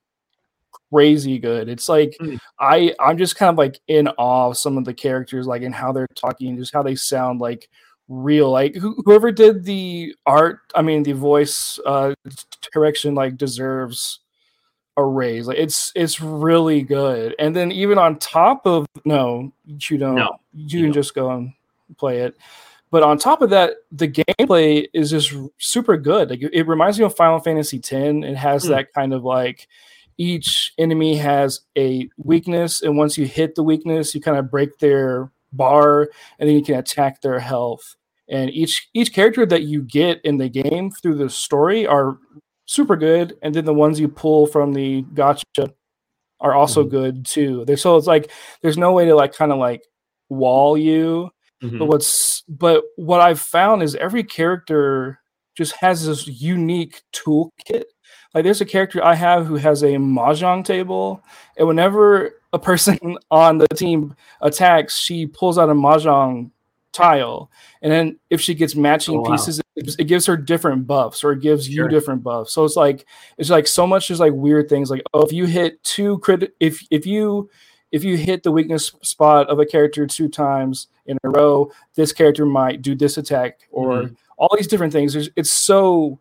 crazy good. It's like mm. I I'm just kind of like in awe of some of the characters, like and how they're talking, just how they sound like real. Like whoever did the art, I mean the voice uh, direction, like deserves a raise. Like it's it's really good. And then even on top of no, you don't. No, you, can just go and play it. But on top of that, the gameplay is just super good. Like it reminds me of Final Fantasy X. It has mm. that kind of like each enemy has a weakness, and once you hit the weakness, you kind of break their bar, and then you can attack their health. And each each character that you get in the game through the story are super good, and then the ones you pull from the gacha are also mm-hmm. good too. There's so it's like there's no way to like kind of like wall you. Mm-hmm. But what's but what I've found is every character just has this unique toolkit. Like there's a character I have who has a mahjong table, and whenever a person on the team attacks, she pulls out a mahjong tile. And then if she gets matching oh, wow. pieces, it, it, gives her different buffs or it gives sure. you different buffs. So it's like it's like so much just like weird things like oh if you hit two crit if if you if you hit the weakness spot of a character two times in a row, this character might do this attack or mm-hmm. all these different things. It's, it's so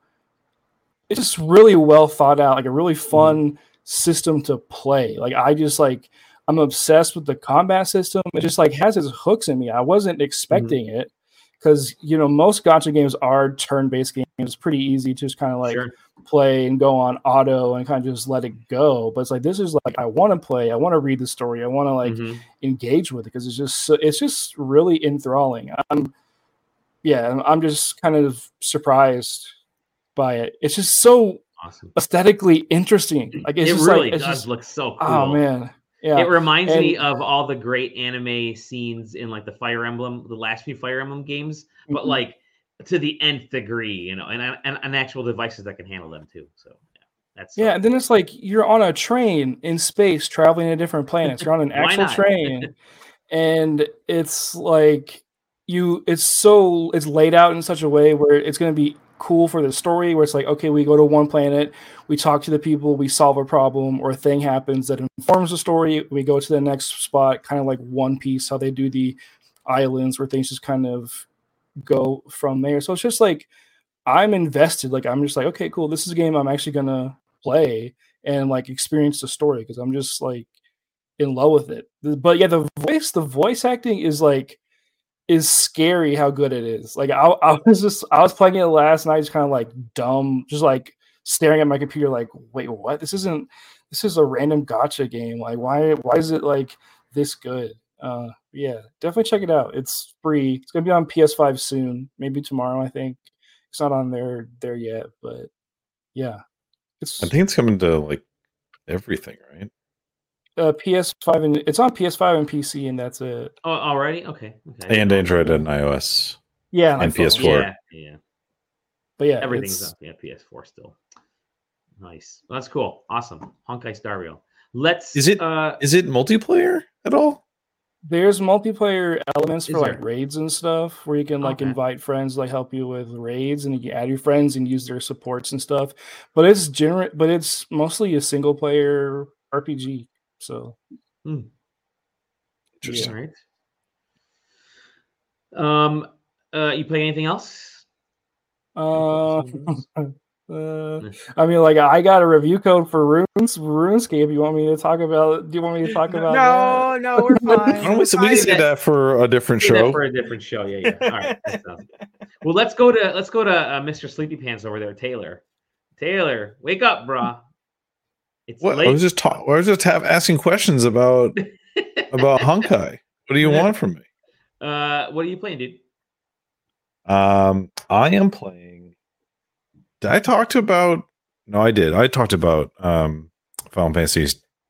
it's just really well thought out, like a really mm-hmm. fun mm-hmm. system to play. Like I just like I'm obsessed with the combat system. It just like has its hooks in me. I wasn't mm-hmm. expecting mm-hmm. it because you know most gacha games are turn-based games. It's pretty easy to just kind of like sure. play and go on auto and kind of just let it go. But it's like this is like I want to play. I want to read the story. I want to like mm-hmm. engage with it because it's just so, it's just really enthralling. I'm yeah, I'm just kind of surprised by it. It's just so awesome. aesthetically interesting. Like it really like, does just, look so oh, cool. Oh man. Yeah. It reminds and, me of all the great anime scenes in like the Fire Emblem, the last few Fire Emblem games, but mm-hmm. like to the nth degree, you know, and, and, and actual devices that can handle them too. So yeah, that's yeah. And then it's like you're on a train in space traveling to different planets. You're on an actual train, and it's like you. It's so it's laid out in such a way where it's going to be cool for the story where it's like okay we go to one planet we talk to the people we solve a problem or a thing happens that informs the story we go to the next spot kind of like one piece how they do the islands where things just kind of go from there. So it's just like i'm invested like i'm just like okay cool this is a game i'm actually gonna play and like experience the story because i'm just like in love with it. But yeah the voice the voice acting is like is scary how good it is. Like I, I was just I was playing it last night, just kind of like dumb, just like staring at my computer, like, wait, what? This isn't this is a random gacha game. Like, why why is it like this good? Uh yeah, definitely check it out. It's free. It's gonna be on PS5 soon, maybe tomorrow, I think. It's not on there there yet, but yeah. It's I think it's coming to like everything, right? Uh, PS5 and it's on PS5 and PC, and that's it. Oh, already? Okay. okay. And Android and iOS. Yeah, and PS4. Yeah, yeah. But yeah, everything's up. Yeah, PS4 still. Nice. Well, that's cool. Awesome. Honkai Star Rail. Let's. Is it? Uh, is it multiplayer at all? There's multiplayer elements for like raids and stuff where you can like okay. invite friends like help you with raids and you can add your friends and use their supports and stuff. But it's general but it's mostly a single player RPG. So, hmm. interesting. Yeah. Right. Um, uh, you play anything else? Uh, uh, I mean, like I got a review code for Runes RuneScape. You want me to talk about? Do you want me to talk about? No, that? no, we're fine. we, we can say that for a different show. For a different show, yeah, yeah. All right. well, let's go to let's go to uh, Mr. Sleepy Pants over there, Taylor. Taylor, wake up, brah. It's what late. I was just talking. I was just have asking questions about about Honkai. What do you want from me? Uh, what are you playing, dude? Um, I am playing. Did I talk to about? No, I did. I talked about um Final Fantasy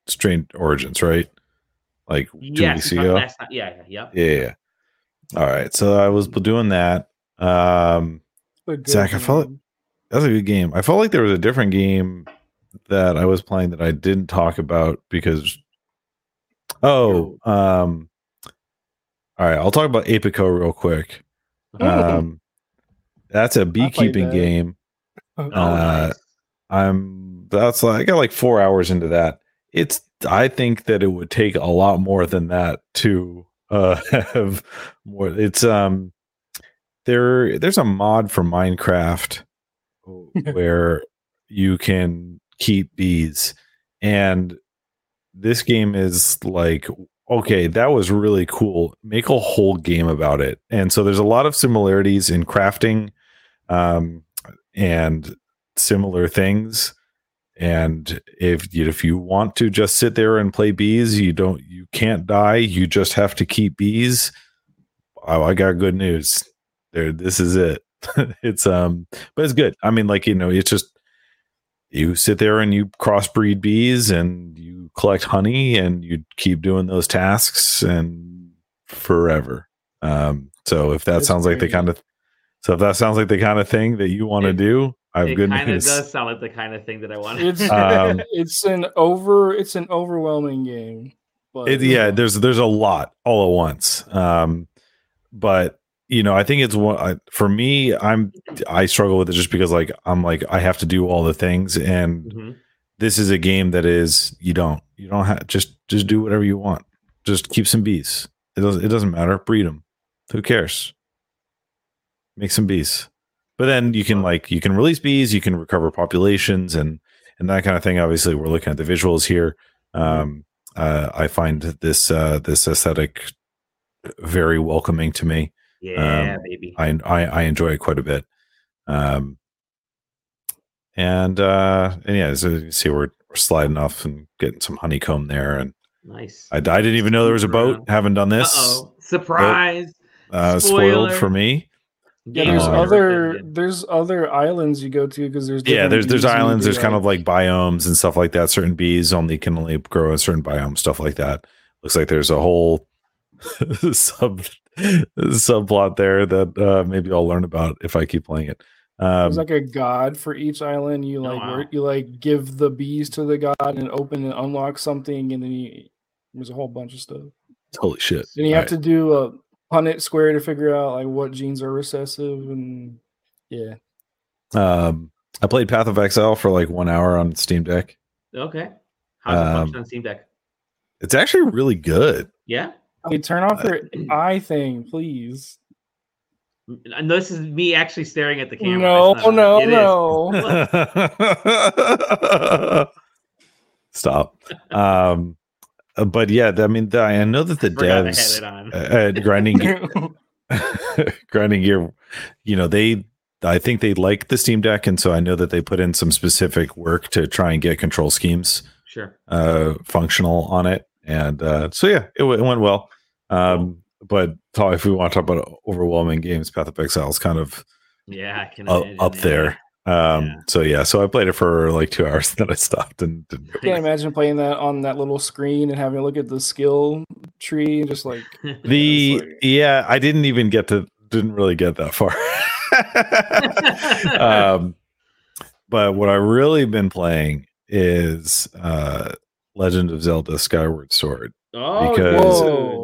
Strange Origins, right? Like two yes, weeks ago. Last time. Yeah, yeah, yeah, yeah. All right, so I was doing that. Um, Zach, I felt that's a good game. I felt like there was a different game that I was playing that I didn't talk about because oh um all right, I'll talk about Apico real quick. Oh. Um that's a beekeeping that. game. Oh, uh, nice. I'm that's like I got like 4 hours into that. It's I think that it would take a lot more than that to uh have more it's um there there's a mod for Minecraft where you can keep bees. And this game is like, okay, that was really cool. Make a whole game about it. And so there's a lot of similarities in crafting um, and similar things. And if if you want to just sit there and play bees, you don't you can't die. You just have to keep bees. Oh, I got good news. There, this is it. it's um, but it's good. I mean, like you know, it's just you sit there and you crossbreed bees and you collect honey and you keep doing those tasks and forever. Um, so if that That's sounds like the kind of so if that sounds like the kind of thing that you want to do, I have good news. It does sound like the kind of thing that I want. It's um, it's an over it's an overwhelming game. But it, yeah, there's there's a lot all at once. Um, but you know, I think it's one for me. I'm I struggle with it just because like I'm like I have to do all the things, and mm-hmm. this is a game that is you don't you don't have just just do whatever you want. Just keep some bees. It doesn't it doesn't matter. Breed them. Who cares? Make some bees. but then you can like you can release bees, you can recover populations and and that kind of thing. Obviously, we're looking at the visuals here. Um, uh, I find this uh, this aesthetic very welcoming to me. Yeah, um, baby. I, I, I enjoy it quite a bit. Um, and uh, and yeah, as you see, we're, we're sliding off and getting some honeycomb there, and nice. I, I didn't even know there was a boat. Haven't done this. Uh-oh. Surprise! uh, spoiled for me. Yeah, there's um, other there's other islands you go to because there's yeah there's there's islands there's kind of like biomes and stuff like that. Certain bees only can only grow in certain biomes, stuff like that. Looks like there's a whole sub subplot there that uh, maybe I'll learn about if I keep playing it. Um, There's like a god for each island. You like oh, wow. you like give the bees to the god and open and unlock something, and then you, there's a whole bunch of stuff. Holy shit! And you All have right. to do a Punnett square to figure out like what genes are recessive and yeah. Um, I played Path of Exile for like one hour on Steam Deck. Okay, how's it um, on Steam Deck? It's actually really good. Yeah. Hey, turn off your eye thing, please. And this is me actually staring at the camera. No, no, no. Stop. Um, uh, but yeah, I mean, the, I know that the devs at grinding gear, grinding gear, you know, they, I think they like the Steam Deck, and so I know that they put in some specific work to try and get control schemes, sure, uh, functional on it, and uh, so yeah, it, it went well. Um, but talk, if we want to talk about overwhelming games, Path of Exile is kind of yeah, can up, up there. Um, yeah. so yeah, so I played it for like two hours, then I stopped and didn't. I can't imagine playing that on that little screen and having a look at the skill tree and just like the like... yeah, I didn't even get to didn't really get that far. um, but what I've really been playing is uh Legend of Zelda Skyward Sword. Oh, because whoa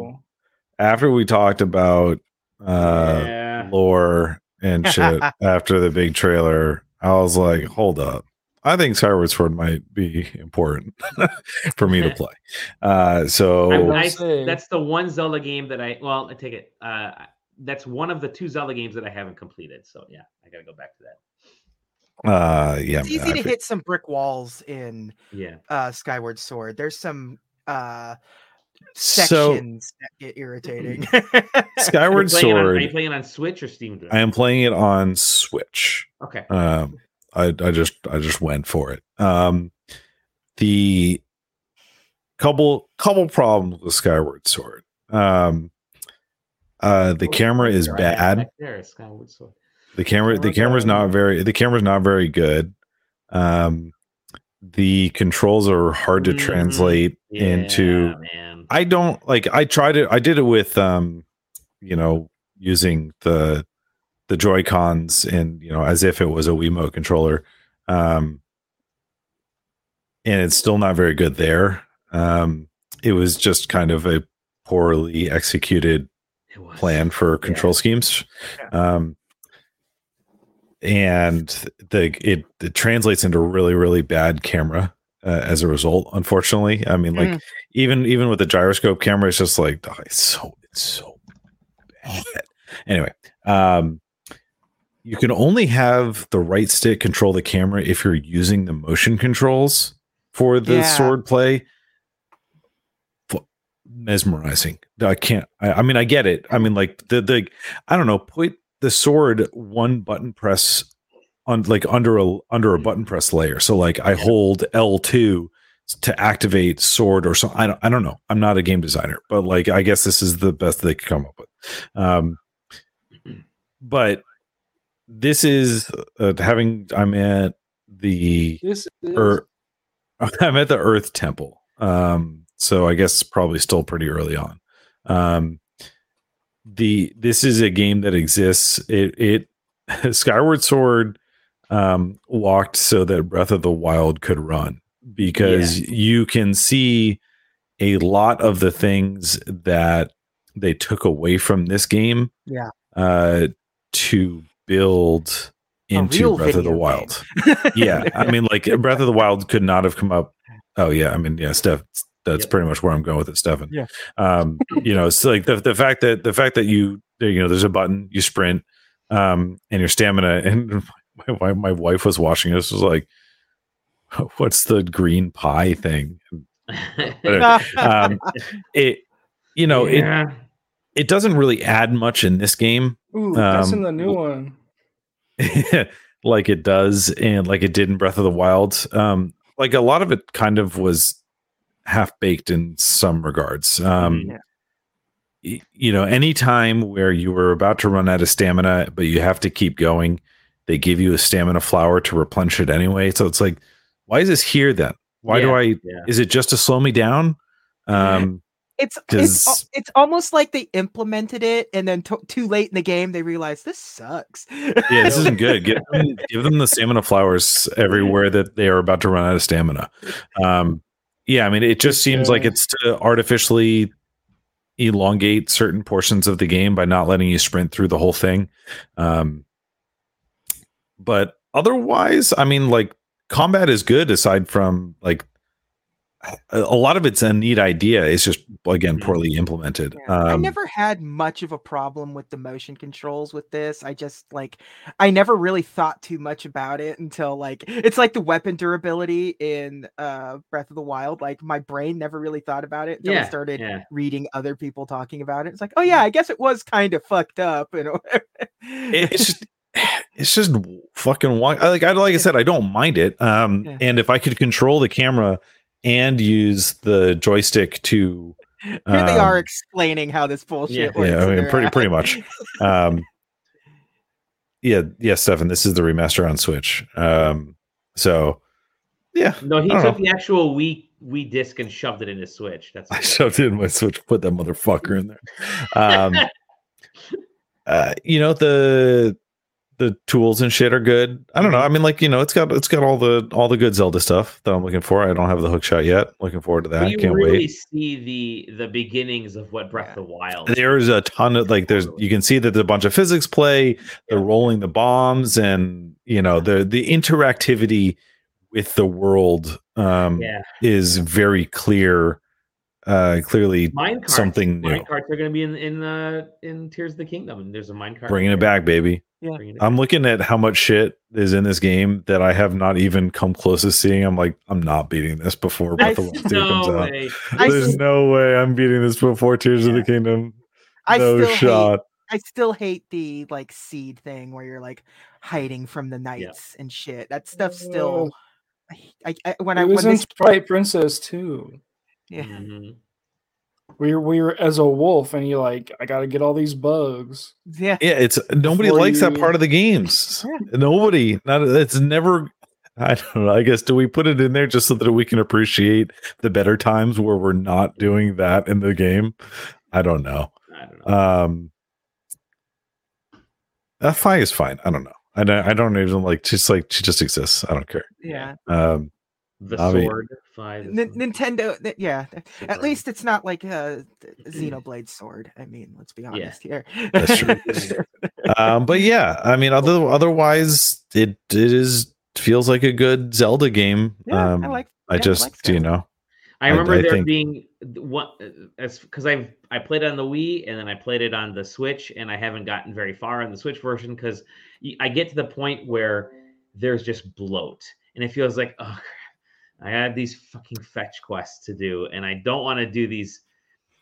after we talked about uh yeah. lore and shit after the big trailer, I was like, hold up. I think Skyward Sword might be important for me to play. Uh, so I, I, that's the one Zelda game that I well, I take it. Uh, that's one of the two Zelda games that I haven't completed. So yeah, I got to go back to that. Uh, yeah, it's easy to hit some brick walls in yeah uh, Skyward Sword. There's some uh sections so, that get irritating. Skyward Sword. On, are you playing on Switch or Steam? I am playing it on Switch. Okay. Um, I I just I just went for it. Um, the couple couple problems with Skyward Sword. Um, uh, the oh, camera is bad. There, Skyward Sword. The camera the camera's not very the camera's not very good. Um, the controls are hard to mm-hmm. translate yeah, into man. I don't like I tried it I did it with um you know using the the Joy Cons and you know as if it was a Wiimote controller um and it's still not very good there um it was just kind of a poorly executed plan for control yeah. schemes yeah. um and the it, it translates into really really bad camera uh, as a result unfortunately. I mean like mm. even even with the gyroscope camera it's just like oh, it's so it's so bad. Anyway um you can only have the right stick control the camera if you're using the motion controls for the yeah. sword play. Mesmerizing. I can't I, I mean i get it. I mean like the the i don't know put the sword one button press on like under a under a mm. button press layer. So like I hold L2 to activate sword or so. I don't I don't know. I'm not a game designer, but like I guess this is the best they could come up with. Um but this is uh, having I'm at the this is... er, I'm at the Earth Temple. Um so I guess probably still pretty early on. Um the this is a game that exists. It it Skyward Sword um, walked so that Breath of the Wild could run because yeah. you can see a lot of the things that they took away from this game. Yeah. Uh, to build into Breath of the Wild. yeah, I mean, like Breath of the Wild could not have come up. Oh yeah, I mean, yeah, Steph that's yep. pretty much where I'm going with it, Stefan. Yeah. Um, you know, it's like the the fact that the fact that you you know there's a button, you sprint, um, and your stamina. And my, my wife was watching this was like, "What's the green pie thing?" um, it, you know, yeah. it it doesn't really add much in this game. Ooh, that's um, in the new one. like it does, and like it did in Breath of the Wild. Um, like a lot of it kind of was half baked in some regards. Um, yeah you know, any time where you were about to run out of stamina, but you have to keep going, they give you a stamina flower to replenish it anyway. So it's like, why is this here then? Why yeah, do I? Yeah. Is it just to slow me down? Um, it's it's it's almost like they implemented it, and then t- too late in the game they realized this sucks. yeah, this isn't good. Give them, give them the stamina flowers everywhere that they are about to run out of stamina. Um, yeah, I mean, it just seems like it's to artificially elongate certain portions of the game by not letting you sprint through the whole thing. Um, but otherwise, I mean, like combat is good aside from like a lot of it's a neat idea. It's just again mm-hmm. poorly implemented. Yeah. Um, I never had much of a problem with the motion controls with this. I just like I never really thought too much about it until like it's like the weapon durability in uh Breath of the Wild. Like my brain never really thought about it until yeah, I started yeah. reading other people talking about it. It's like, oh yeah, I guess it was kind of fucked up. You know, it's just it's just fucking like I like I said, I don't mind it. Um, and if I could control the camera and use the joystick to here um, they are um, explaining how this bullshit yeah, works. Yeah, I mean, pretty pretty much. Um, yeah, yeah, Stefan, this is the remaster on Switch. Um, so yeah. No, he took know. the actual Wii Wii disc and shoved it in his Switch. That's I shoved it in my Switch, put that motherfucker in there. Um, uh, you know the the tools and shit are good. I don't know. I mean, like you know, it's got it's got all the all the good Zelda stuff that I'm looking for. I don't have the hook shot yet. Looking forward to that. You Can't really wait. See the the beginnings of what Breath of the Wild. There's a ton of like. There's you can see that there's a bunch of physics play. They're yeah. rolling the bombs, and you know the the interactivity with the world um, yeah. is very clear. Uh, clearly something new. Minecarts are going to be in in uh, in Tears of the Kingdom, and there's a minecart. Bringing it back, baby. Yeah. I'm looking at how much shit is in this game that I have not even come close to seeing. I'm like, I'm not beating this before Breath of the Wild no comes way. out. There's no way I'm beating this before Tears yeah. of the Kingdom. I no shot. Hate, I still hate the like seed thing where you're like hiding from the knights yeah. and shit. That stuff still. I, I, when it I was when in Sprite Princess too. Yeah. Mm-hmm we were, we were as a wolf and you're like i gotta get all these bugs yeah. Yeah it's nobody likes you... that part of the games. Yeah. nobody not it's never i don't know i guess do we put it in there just so that we can appreciate the better times where we're not doing that in the game? I don't know, I don't know. um that fi is fine i don't know. I don't, I don't even like just like she just exists i don't care. Yeah. Um the sword five. N- Nintendo, yeah. At least it's not like a Xenoblade sword. I mean, let's be honest yeah. here. That's true. um, but yeah, I mean, other otherwise, it it is feels like a good Zelda game. Yeah, um, I like. I yeah, just, I like you know, I remember I, I there think... being one as because I've I played on the Wii and then I played it on the Switch, and I haven't gotten very far on the Switch version because I get to the point where there's just bloat, and it feels like oh I have these fucking fetch quests to do, and I don't want to do these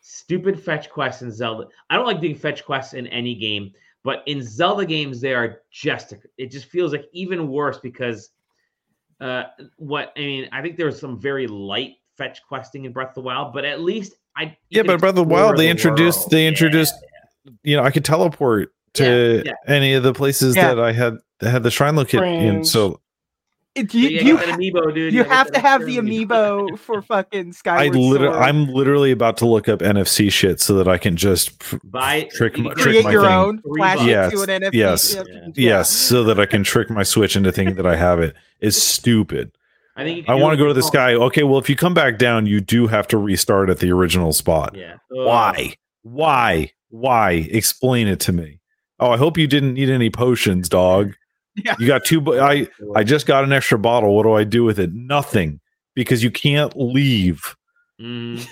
stupid fetch quests in Zelda. I don't like doing fetch quests in any game, but in Zelda games, they are just it just feels like even worse because uh what I mean, I think there was some very light fetch questing in Breath of the Wild, but at least I Yeah, but Breath of the Wild they the introduced world. they introduced yeah, yeah. you know, I could teleport to yeah, any of the places that I had had the shrine located in. So it, you, you, you, amiibo, dude. You, you have to have the amiibo for fucking Skyward I literally, I'm literally about to look up NFC shit so that I can just buy trick, my, create trick your my own, flash yes, it to an NFC. Yes, yeah. yes, so that I can trick my Switch into thinking that I have it is stupid. I think I want to go to this guy. Okay, well, if you come back down, you do have to restart at the original spot. Yeah. Why? Why? Why? Explain it to me. Oh, I hope you didn't need any potions, dog. Yeah. You got two. I I just got an extra bottle. What do I do with it? Nothing, because you can't leave. Mm.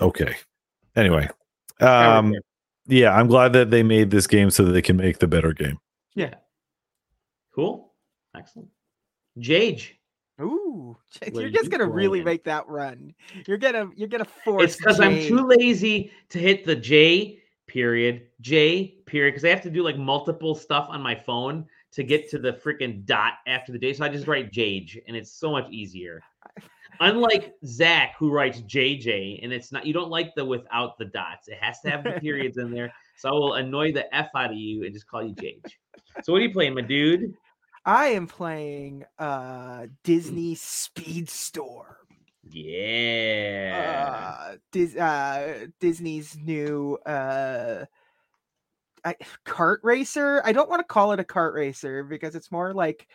Okay. Anyway, um, yeah, I'm glad that they made this game so that they can make the better game. Yeah. Cool. Excellent. Jage. Ooh, What you're just you gonna really playing? make that run. You're gonna you're gonna force. It's because I'm too lazy to hit the J period, J period, because I have to do like multiple stuff on my phone to get to the freaking dot after the day. So I just write Jage, and it's so much easier. Unlike Zach, who writes JJ, and it's not you don't like the without the dots. It has to have the periods in there. So I will annoy the F out of you and just call you Jage. So what are you playing, my dude? I am playing uh Disney Speedstorm. Yeah. uh, Dis- uh, Disney's new uh, I, kart racer. I don't want to call it a kart racer because it's more like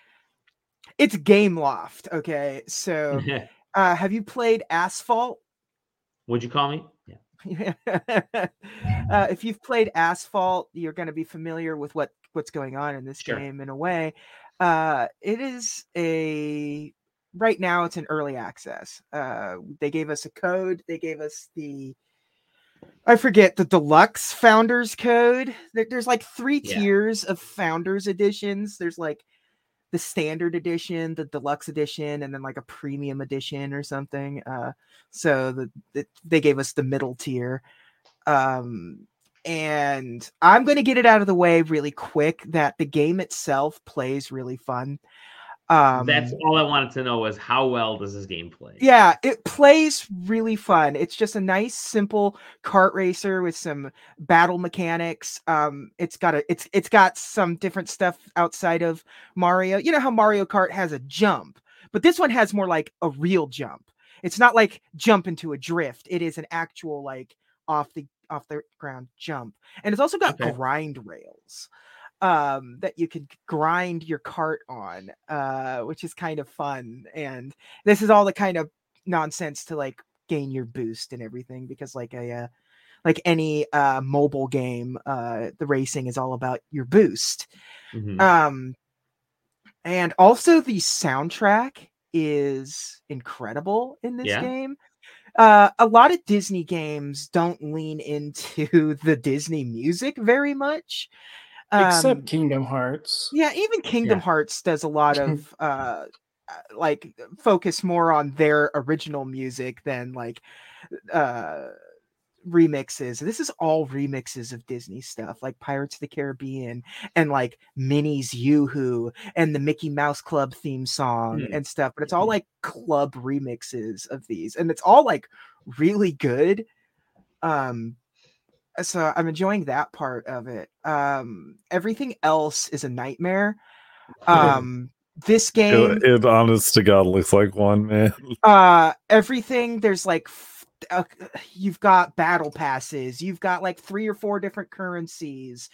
it's Gameloft. Okay, so uh, have you played Asphalt? Would you call me? Yeah. uh, if you've played Asphalt, you're going to be familiar with what what's going on in this Sure. game. In a way, uh, it is a right now it's an early access. Uh, they gave us a code. They gave us the I forget the deluxe founders code. There's like three Yeah. tiers of founders editions. There's like the standard edition, the deluxe edition, and then like a premium edition or something. Uh, so the, the they gave us the middle tier. Um, and I'm going to get it out of the way really quick that the game itself plays really fun. Um, That's all I wanted to know was how well does this game play? yeah, it plays really fun. It's just a nice, simple kart racer with some battle mechanics. Um, it's got a it's it's got some different stuff outside of Mario. You know how Mario Kart has a jump, but this one has more like a real jump. It's not like jump into a drift. It is an actual like off the off the ground jump, and it's also got Okay. grind rails um that you can grind your cart on uh which is kind of fun and this is all the kind of nonsense to like gain your boost and everything because like a uh, like any uh mobile game uh the racing is all about your boost Mhm. um and also the soundtrack is incredible in this Yeah. game uh a lot of disney games don't lean into the disney music very much Except Um, Kingdom Hearts. yeah, even Kingdom Yeah. Hearts does a lot of uh uh, like focus more on their original music than like uh remixes. This is all remixes of Disney stuff like Pirates of the Caribbean and like Minnie's Yoo-Hoo and the Mickey Mouse Club theme song Hmm. and stuff, but it's all like club remixes of these and it's all like really good. Um so I'm enjoying that part of it. Um everything else is a nightmare. Um this game It, it honest to God looks like one man. uh everything there's like uh, you've got battle passes you've got like three or four different currencies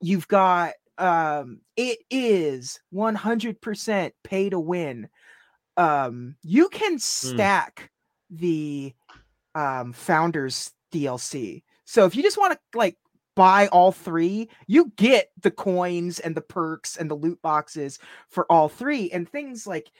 you've got um it is 100% pay to win um you can stack the um founders dlc so if you just want to like buy all three you get the coins and the perks and the loot boxes for all three and things like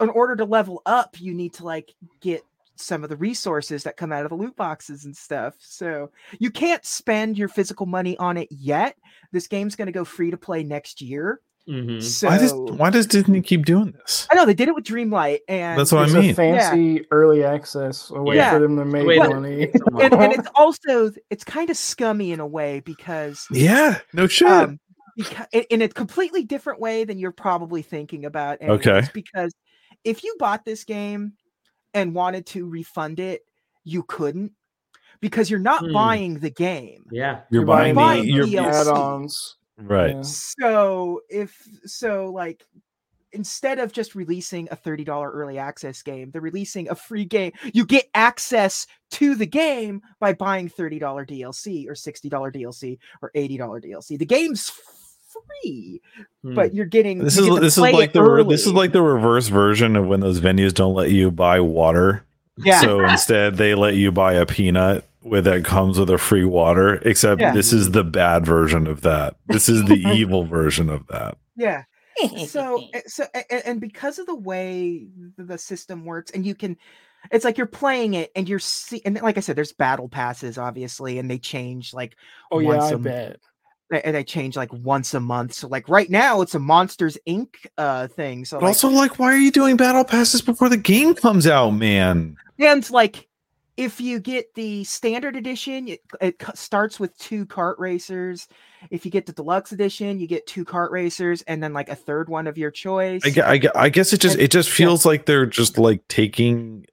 in order to level up, you need to like get some of the resources that come out of the loot boxes and stuff. So you can't spend your physical money on it yet. This game's going to go free to play next year. Mhm. So why does why does Disney keep doing this? I know they did it with Dreamlight, and That's what I mean. a fancy early access, a way Yeah. for them to make Wait, money. and, and it's also it's kind of scummy in a way because Yeah, no shit. um beca- in- in a completely different way than you're probably thinking about anyways, Okay. because if you bought this game and wanted to refund it you couldn't because you're not Hmm. buying the game Yeah. you're, you're buying, buying the, you're, DLC. add-ons. Right. Yeah. so if so like instead of just releasing a $30 early access game they're releasing a free game you get access to the game by buying $30 dlc or $60 dlc or $80 dlc the game's free Hmm. but you're getting This you is get this is like the re- this is like the reverse version of when those venues don't let you buy water. yeah So instead they let you buy a peanut with that comes with a free water. Except Yeah. this is the bad version of that. This is the evil version of that. yeah so eh, so a- a- and because of the way the system works and you can it's like you're playing it and you're see and like I said, there's battle passes obviously, and they change like Oh yeah, once I a- bet. and they change like once a month. So like right now it's a Monsters Inc. uh thing. So But like, also, like, why are you doing battle passes before the game comes out, man? and like if you get the standard edition, it, it starts with two kart racers. If you get the deluxe edition, you get two kart racers and then like a third one of your choice. I, I, I guess it just And- it just feels like they're just like taking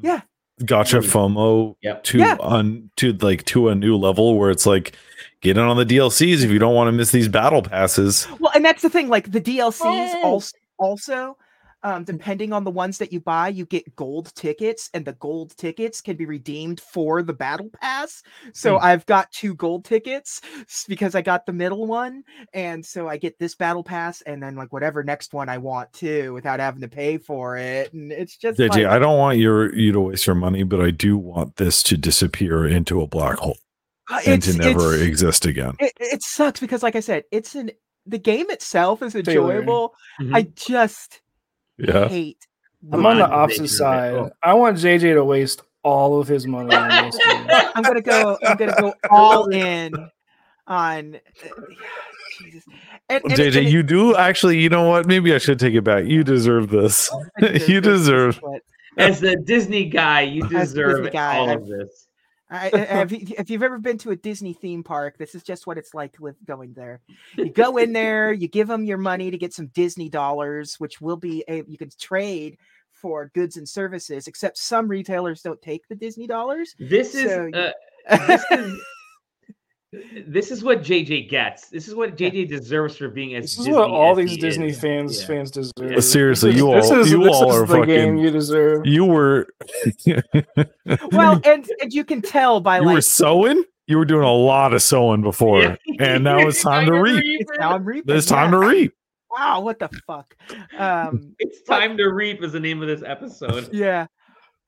Yeah. gotcha Mm. FOMO Yep. to Yeah. on to like to a new level where it's like get in on the DLCs if you don't want to miss these battle passes. Well, and that's the thing. Like the DLCs Oh. also also, um, depending on the ones that you buy, you get gold tickets, and the gold tickets can be redeemed for the battle pass. So I've got two gold tickets because I got the middle one, and so I get this battle pass, and then like whatever next one I want too, without having to pay for it. And it's just JJ, like, I don't want your you to waste your money, but I do want this to disappear into a black hole uh, and to never exist again. it, it sucks because, like I said, it's an the game itself is enjoyable. Mhm. I just Yeah. hate. I'm on the opposite of side. Oh. I want JJ to waste all of his money on this. game. I'm gonna go. I'm gonna go all in on. uh, Jesus. And, and JJ, and it- you do actually, you know what? Maybe I should take it back. You deserve this. Deserve you this, this is deserve- As the Disney guy, you deserve Disney guy, all I've- of this. I, I- have you- if you've ever been to a Disney theme park, this is just what it's like with going there. You go in there, you give them your money to get some Disney dollars, which will be a you can trade for goods and services. Except some retailers don't take the Disney dollars. This is So- uh, this is this is what JJ gets. This is what JJ deserves for being as This is Disney what all these Disney is. fans Yeah. fans deserve. Yeah. Seriously, you this all is, you this all is are the game fucking you deserve. you were well, and and you can tell by like you like were sowing. You were doing a lot of sowing before, Yeah. and now it's time to reap. it's now I'm reaping. It's time yeah. to reap. Wow, what the fuck? Um, It's time to reap is the name of this episode. yeah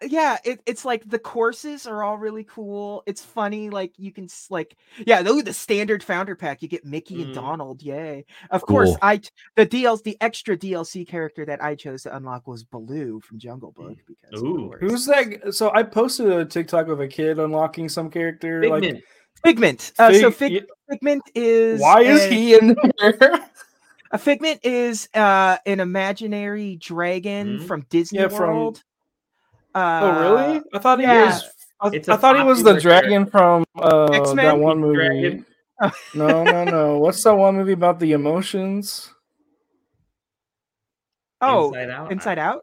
yeah it, it's like the courses are all really cool it's funny like you can like yeah though the standard founder pack you get mickey and Mm. donald yay of course i the dls the extra dlc character that i chose to unlock was baloo from jungle book because Ooh. Who's that? So I posted a TikTok of a kid unlocking some character. Like, Figment. figment uh, so Fig- Fig- figment is why is a- he in there? a figment is uh an imaginary dragon Mhm. from disney Yeah, from- world oh, uh, really? I thought he yeah. was. I, It's a I thought he was the popular dragon from uh, X-Men? that one movie. Dragon. No, no, no. What's that one movie about the emotions? oh Inside Out. inside out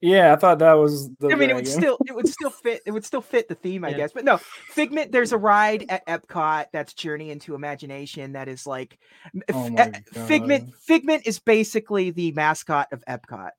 Yeah, I thought that was the. I mean, it would still it would still fit it would still fit the theme, I Yeah. guess. But no, Figment. There's a ride at Epcot that's Journey into Imagination. That is like Oh my uh, Figment. God. Figment is basically the mascot of Epcot.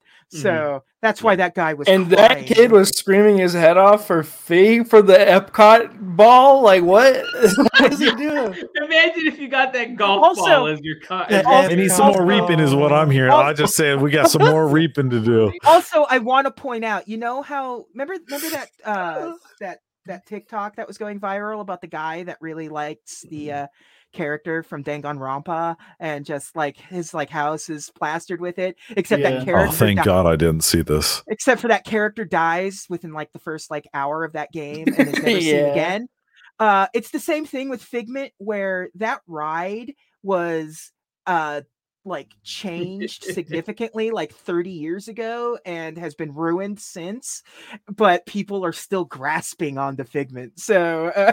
So that's why that guy was. And that kid was screaming his head off for fee for the Epcot ball. Like what? what is he doing? Imagine if you got that golf Also- ball as your cut. Yeah, Also- I need some more reaping, is what I'm hearing. I just said we got some more reaping to do. Also, I want to point out. You know how remember remember that uh that that TikTok that was going viral about the guy that really likes the Mm-hmm. uh character from Danganronpa and just like his like house is plastered with it except Yeah. that Oh, character Oh, thank di- God I didn't see this. except for that character dies within like the first like hour of that game and is never seen again. Uh it's the same thing with Figment where that ride was uh like changed significantly like 30 years ago and has been ruined since but people are still grasping on the figment so uh,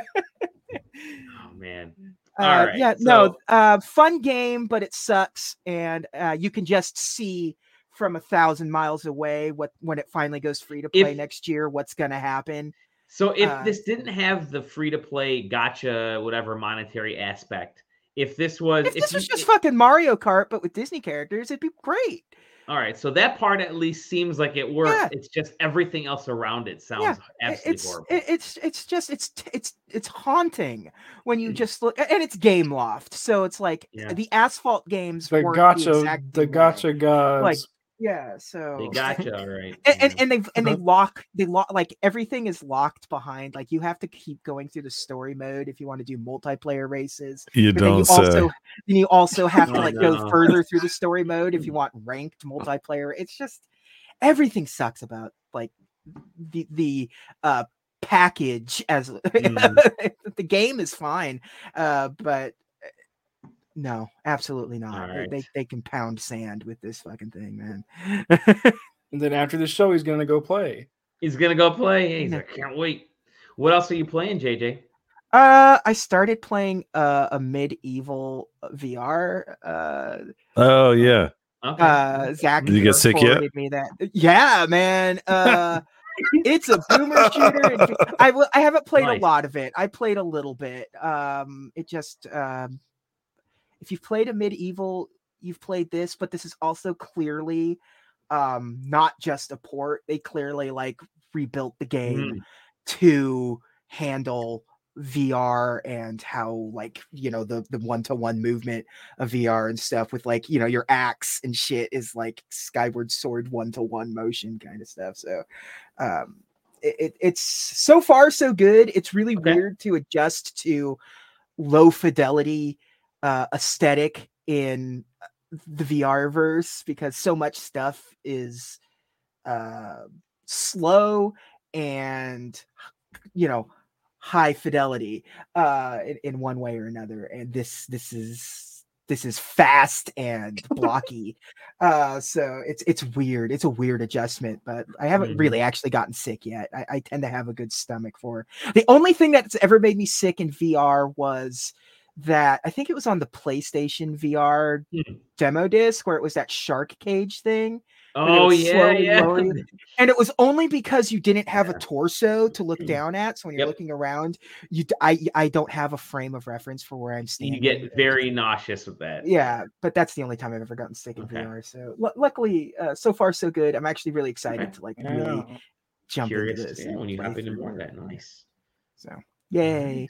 oh man. uh, right, yeah no uh fun game but it sucks and uh you can just see from a thousand miles away what when it finally goes free to play next year what's gonna happen. So if Uh, this didn't have the free to play gotcha whatever monetary aspect, if this was if this was you- just fucking mario kart but with disney characters it'd be great all right, so that part at least seems like it works. Yeah. It's just everything else around it sounds Yeah, absolutely it's horrible. it's it's just it's it's it's haunting when you Mm. just look and it's Gameloft so it's like Yeah. the asphalt games The work gotcha, exact the same way. gotcha gods. Yeah so they got you all right. and, and, yeah. and they and they Uh-huh. lock they lock like everything is locked behind like you have to keep going through the story mode if you want to do multiplayer races You but then you don't say. also then you also have to Oh, like no. go further through the story mode if you want ranked multiplayer it's just everything sucks about like the the uh package as Mm. the game is fine uh but no absolutely not They- Alright. they, they can pound sand with this fucking thing man And then after the show, he's gonna go play. He's gonna go play. He's No. like, can't wait. What else are you playing, JJ? uh i started playing uh, Amid Evil vr uh Oh yeah. Okay. uh zach Did you get sick yet? me that yeah man uh it's a boomer shooter and v- I w- I haven't played Nice. a lot of it i played a little bit um it just um if you've played Amid Evil you've played this but this is also clearly um not just a port they clearly like rebuilt the game Mhm. to handle VR and how like you know the the one to one movement of VR and stuff with like you know your axe and shit is like Skyward Sword one to one motion kind of stuff. So um it, it- it's so far so good. It's really Okay. weird to adjust to low fidelity uh aesthetic in uh, the VR verse because so much stuff is uh slow and you know high fidelity uh in, in one way or another and this this is this is fast and blocky uh so it's it's weird. It's a weird adjustment but i haven't Mhm. really actually gotten sick yet. I, I tend to have a good stomach for the only thing that's ever made me sick in vr was that i think it was on the playstation vr Hmm. demo disc where it was that shark cage thing Oh yeah, yeah. lowering and it was only because you didn't have a torso to look Mm. down at. So when you're Yep. looking around, you I I don't have a frame of reference for where I'm standing. You get very nauseous with that. yeah, but that's the only time I've ever gotten sick in Okay. VR. So lu luckily, uh, so far so good. I'm actually really excited Okay. to like really jump Curious into this. yeah, when you hop into more that. Nice. So yay.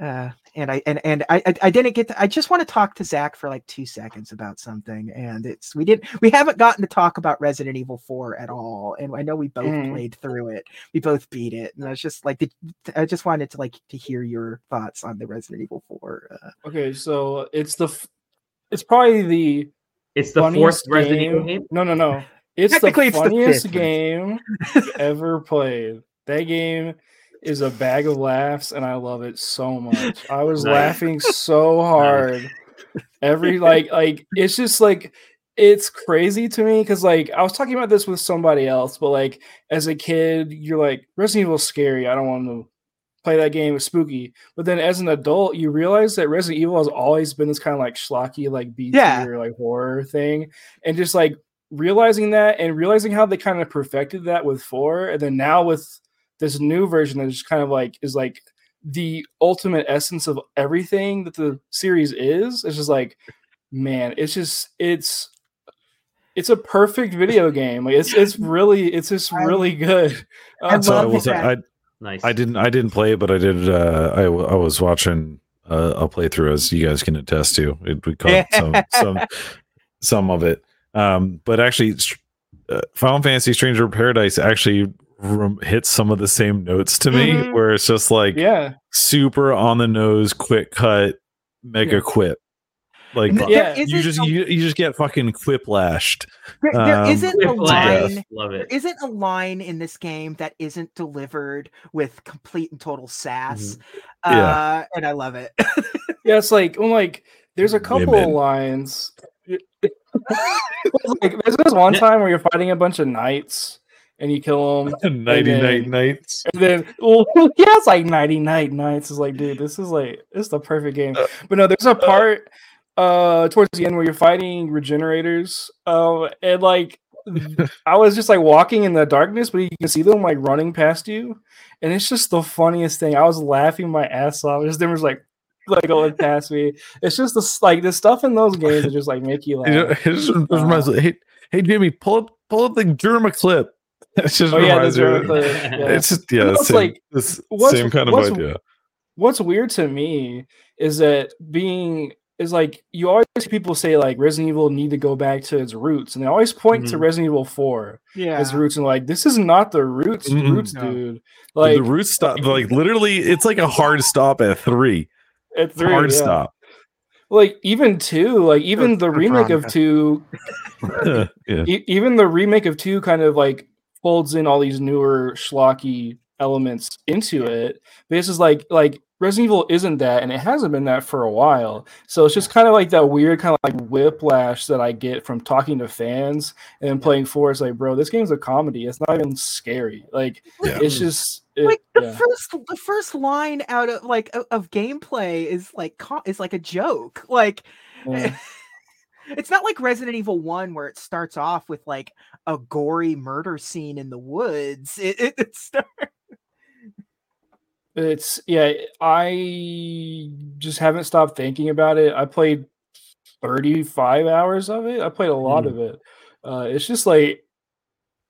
Uh, and I and and I I, I didn't get to, I just want to talk to Zach for like two seconds about something. And it's we didn't we haven't gotten to talk about Resident Evil 4 at all. And I know we both Mm. played through it. We both beat it. And I was just like I just wanted to like to hear your thoughts on the Resident Evil 4. Uh, Okay, so it's the it's probably the It's the fourth funniest Resident Evil game. game. No, no, no. It's the Technically, it's the funniest fifth one. game ever played. That game is a bag of laughs, and I love it so much. I was Nice. laughing so hard. Every like, like it's just like it's crazy to me because like I was talking about this with somebody else, but like as a kid, you're like Resident Evil's scary. I don't want to play that game. It's spooky. But then as an adult, you realize that Resident Evil has always been this kind of like schlocky, like B Yeah. tier, like horror thing, and just like realizing that and realizing how they kind of perfected that with four, and then now with this new version that just kind of like is like the ultimate essence of everything that the series is. It's just like, man, it's just it's it's a perfect video game. Like it's it's really it's just really good. I Uh, So I was. I, Nice. I didn't I didn't play it, but I did. Uh, I was watching uh, a playthrough, as you guys can attest to. It, we caught some some some of it. Um, but actually, uh, Final Fantasy Stranger Paradise actually rem- hits some of the same notes to me, Mhm. where it's just like yeah. super on the nose, quick cut, mega Yeah. quip. Like and Yeah. you just a- you, you just get fucking quiplashed. there, there um, isn't a Whiplash. line Love there it. isn't a line in this game that isn't delivered with complete and total sass. Yeah. Uh, and I love it. Yeah, it's like I'm like there's a couple of lines. like there's this one time where you're fighting a bunch of knights and you kill them. Nighty then- night nights. And then, well, yeah, it's like 90 night nights. It's like, dude, this is like, this is the perfect game. But no, there's a part uh towards the end where you're fighting regenerators. Um, and like, I was just like walking in the darkness, but you can see them like running past you. And it's just the funniest thing. I was laughing my ass off. Just them was like, like going past me. It's just this like the stuff in those games that just like make you You know, laugh. it just reminds me, hey, hey, Jimmy, pull up, pull up the Jerma clip. It just Oh yeah, the reminds me. Jerma of- yeah. It's just yeah, You it's same, like, this same kind of what's- idea. what's weird to me is that being is like you always see people say like Resident Evil need to go back to its roots, and they always point to Mhm. Resident Evil Four yeah. as roots, and like this is not the roots, Mm-mm. roots, No. dude. Like, Like the roots stop, like literally, it's like a hard stop at three. at three, hard yeah. stop. Like even two, like even the Code remake of two, yeah, e- even the remake of two kind of like folds in all these newer schlocky elements into it. But this is like like Resident Evil isn't that, and it hasn't been that for a while. So it's just kind of like that weird kind of like whiplash that I get from talking to fans and then playing four. It's like, bro, this game's a comedy. It's not even scary. Like Yeah. it's just it- like the yeah. first the first line out of like of, of gameplay is like co- is like a joke like Yeah. it's not like resident evil 1 where it starts off with like a gory murder scene in the woods it, it, it It's yeah, I just haven't stopped thinking about it. I played 35 hours of it. I played a lot Mm. of it. Uh it's just like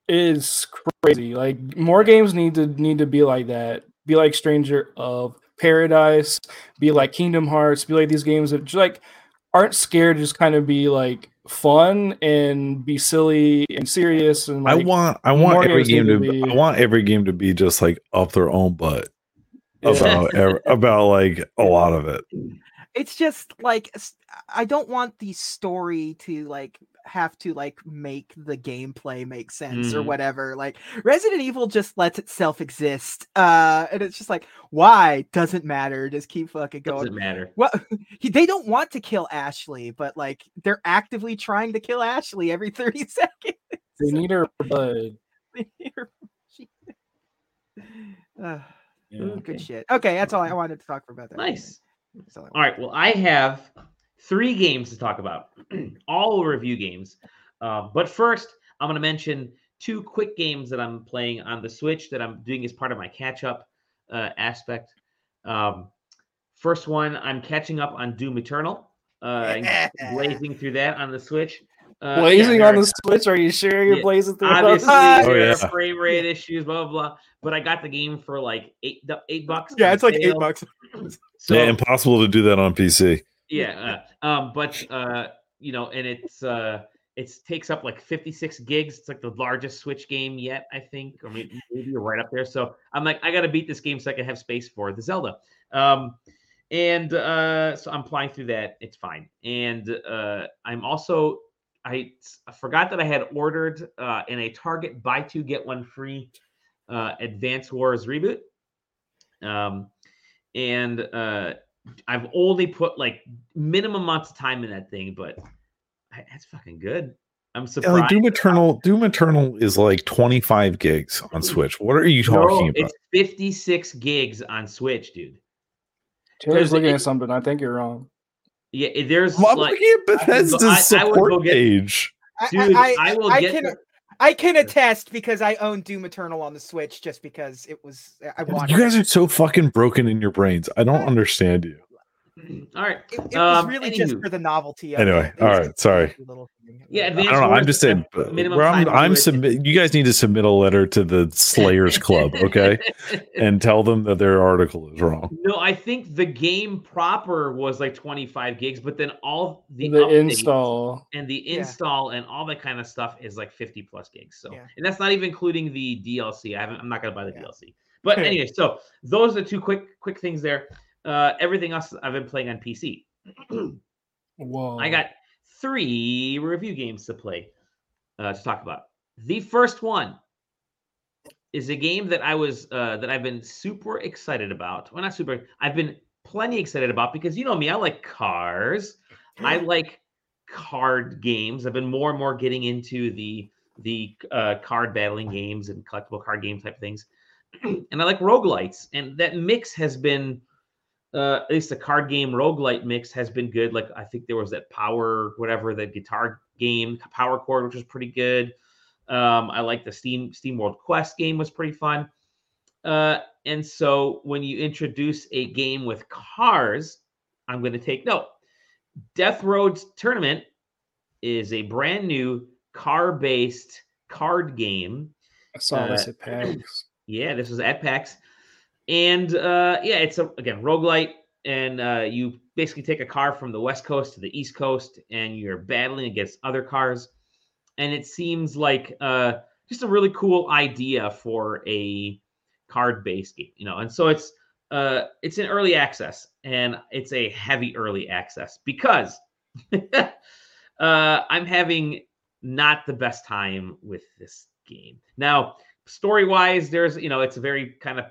it's crazy. Like more games need to need to be like that. Be like Stranger of Paradise, be like Kingdom Hearts, be like these games that just like aren't scared to just kind of be like fun and be silly and serious and I want I want every game to to be- I want every game to be just like up their own butt Yeah. about ev- about like a lot of it. it's just like I don't want the story to like have to like make the gameplay make sense or Mhm. whatever like resident evil just lets itself exist uh and it's just like why doesn't matter just keep fucking going Doesn't matter. well he, they don't want to kill ashley but like they're actively trying to kill ashley every 30 seconds they need her blood. uh, Yeah. ooh, good shit okay that's all i wanted to talk about that Nice. All All right. Well, I have three games to talk about, all review games. Uh, but first, I'm going to mention two quick games that I'm playing on the Switch that I'm doing as part of my catch up uh, aspect. Um, first one, I'm catching up on Doom Eternal, uh, and blazing through that on the Switch. Uh, blazing yeah, on the Switch. Are you sure you're Yeah, blazing through? Obviously, Oh, yeah. frame rate issues, blah blah blah. But I got the game for like eight eight bucks. yeah on it's like eight bucks So, yeah, impossible to do that on PC. Yeah uh, um but uh you know and it's uh it takes up like 56 gigs. It's like the largest switch game yet i think or maybe, maybe you're right up there. So i'm like i gotta beat this game so i can have space for the zelda. Um and uh so i'm playing through that. It's fine. And uh i'm also i, I forgot that i had ordered uh in a target buy two get one free uh advance wars reboot. Um and uh I've only put like minimum amounts of time in that thing, but I- that's fucking good. I'm Yeah, surprised. like Doom Eternal, Doom Eternal is like 25 gigs on Switch. What are you No, talking about? it's 56 gigs on Switch, dude. Taylor's Because looking it- at something. I think you're wrong. Yeah, there's Well, I'm like, looking at Bethesda's I- I would go support get- page. Dude, I, I, will I get. can the- I can attest because I own Doom Eternal on the Switch just because it was I wanted. You guys are so fucking broken in your brains. I don't uh, understand you. All right. It, it um, was really just for the novelty. Of Anyway, it. It all was right, just a sorry. cute little thing. Yeah, I don't know. I'm just saying. minimum where I'm, I'm submit. You guys need to submit a letter to the Slayers Club, okay, and tell them that their article is wrong. no, I think the game proper was like 25 gigs, but then all the, The, install. and the Yeah. install and all that kind of stuff is like 50 plus gigs. So, Yeah. and that's not even including the DLC. I haven't, I'm not going to buy the Yeah. DLC. But anyway, so those are the two quick, quick things there. Uh, everything else I've been playing on PC. Whoa. I got three review games to play uh, to talk about. The first one is a game that I was uh, that I've been super excited about. Well, not super. I've been plenty excited about because you know me. I like cars. I like card games. I've been more and more getting into the the uh, card battling games and collectible card game type things. and I like roguelites. And that mix has been uh, at least the card game roguelite mix has been good. Like I think there was that power, whatever, the guitar game, Power Chord, which was pretty good. Um, I like the Steam Steam World Quest game was pretty fun. Uh, and so when you introduce a game with cars, I'm going to take note. Death Roads Tournament is a brand new car-based card game I saw this uh, at PAX. yeah, this was at PAX. And uh, yeah, it's a, again roguelite, and uh, you basically take a car from the west coast to the east coast, and you're battling against other cars. And it seems like uh, just a really cool idea for a card-based game, you know. And so it's uh, it's in early access, and it's a heavy early access because uh, I'm having not the best time with this game. Now, story wise, there's you know it's a very kind of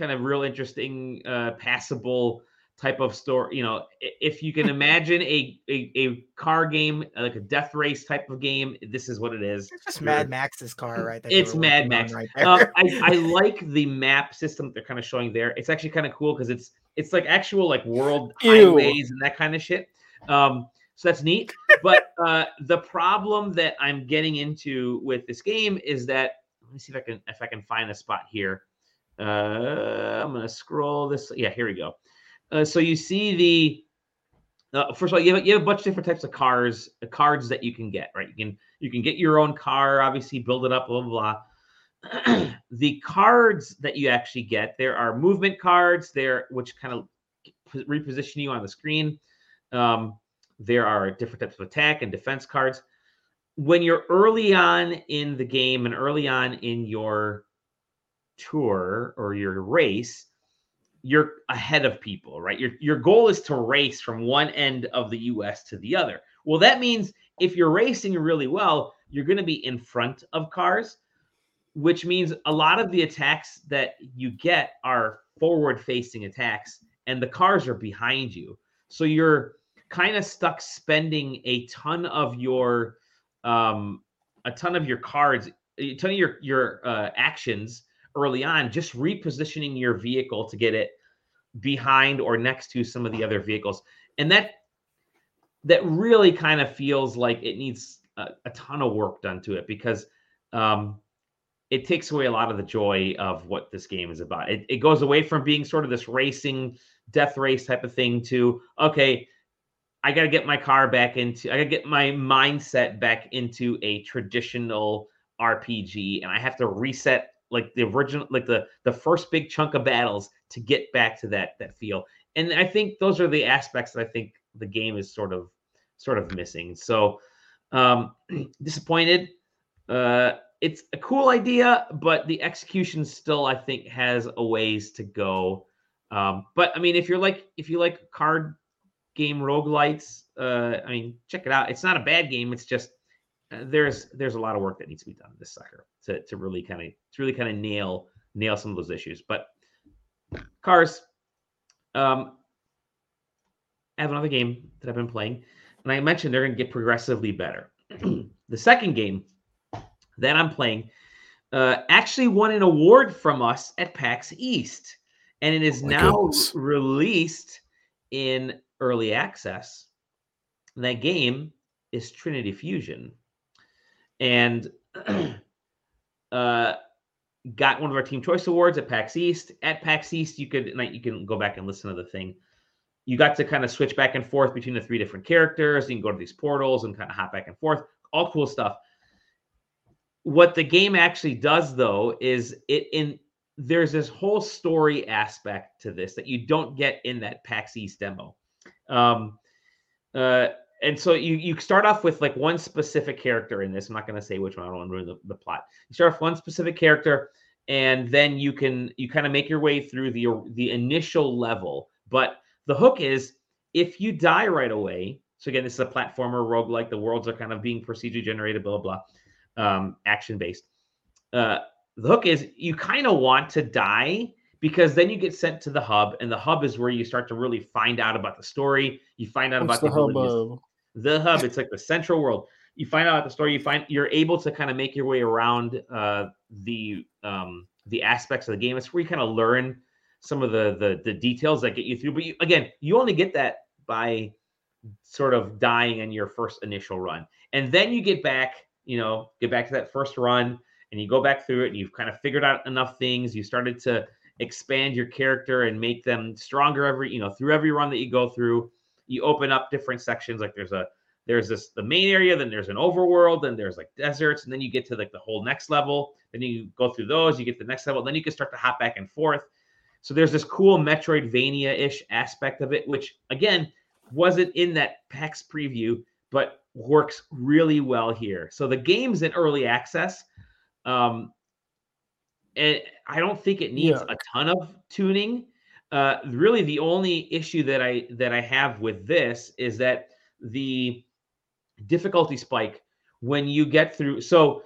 kind of real interesting, uh, passable type of story. You know, if you can imagine a, a, a car game like a death race type of game, this is what it is. It's just Mad Max's car, right? that It's Mad Max. right there. Um, I, I like the map system they're kind of showing there. It's actually kind of cool because it's it's like actual like world Ew. highways and that kind of shit. Um, so that's neat. But uh, the problem that I'm getting into with this game is that let me see if I can if I can find a spot here. Uh, I'm gonna scroll this. Yeah, here we go. Uh, so you see the uh, first of all, you have, you have a bunch of different types of cars, uh, cards that you can get. Right, you can you can get your own car, obviously build it up, blah blah blah. the cards that you actually get, there are movement cards there, which kind of reposition you on the screen. Um, there are different types of attack and defense cards. When you're early on in the game and early on in your tour or your race, you're ahead of people, right? Your your goal is to race from one end of the US to the other. Well, that means if you're racing really well, you're going to be in front of cars, which means a lot of the attacks that you get are forward facing attacks and the cars are behind you. So you're kind of stuck spending a ton of your um a ton of your cards, a ton of your your uh, actions early on just repositioning your vehicle to get it behind or next to some of the other vehicles. And that that really kind of feels like it needs a, a ton of work done to it because um it takes away a lot of the joy of what this game is about. It, it goes away from being sort of this racing death race type of thing to okay, I got to get my car back into I got to get my mindset back into a traditional RPG and I have to reset like the original like the the first big chunk of battles to get back to that that feel. And I think those are the aspects that I think the game is sort of sort of missing. So um disappointed. Uh it's a cool idea, but the execution still I think has a ways to go. Um, but I mean, if you're like if you like card game roguelites, uh, I mean, check it out. It's not a bad game. It's just there's there's a lot of work that needs to be done in this sucker to to really kind of to really kind of nail nail some of those issues. But cars, um, I have another game that I've been playing, and I mentioned they're going to get progressively better. the second game that I'm playing uh, actually won an award from us at PAX East, and it is Oh now goodness. released in early access. That game is Trinity Fusion, and uh, got one of our Team Choice Awards at PAX East. At PAX East, you could you can go back and listen to the thing. You got to kind of switch back and forth between the three different characters. You can go to these portals and kind of hop back and forth. All cool stuff. What the game actually does, though, is it in there's this whole story aspect to this that you don't get in that PAX East demo. Um, uh, and so you you start off with like one specific character in this. I'm not going to say which one. I don't want to ruin the, the plot. You start off one specific character, and then you can you kind of make your way through the the initial level. But the hook is if you die right away. So again, this is a platformer roguelike. The worlds are kind of being procedure generated, blah blah, blah um, action based. Uh, the hook is you kind of want to die because then you get sent to the hub, and the hub is where you start to really find out about the story. You find out What's about the the, hubbub? The hub. It's like the central world. You find out the story you find you're able to kind of make your way around uh the um the aspects of the game. It's where you kind of learn some of the the, the details that get you through. But you, again you only get that by sort of dying in your first initial run. And then you get back you know get back to that first run and you go back through it and you've kind of figured out enough things. You started to expand your character and make them stronger every you know through every run that you go through you open up different sections like there's a there's this the main area then there's an overworld then there's like deserts and then you get to like the whole next level. Then you go through those you get the next level then you can start to hop back and forth. So there's this cool metroidvania-ish aspect of it which again wasn't in that pax preview but works really well here. So the game's in early access um and i don't think it needs Yeah. a ton of tuning uh, really the only issue that I that I have with this is that the difficulty spike when you get through. So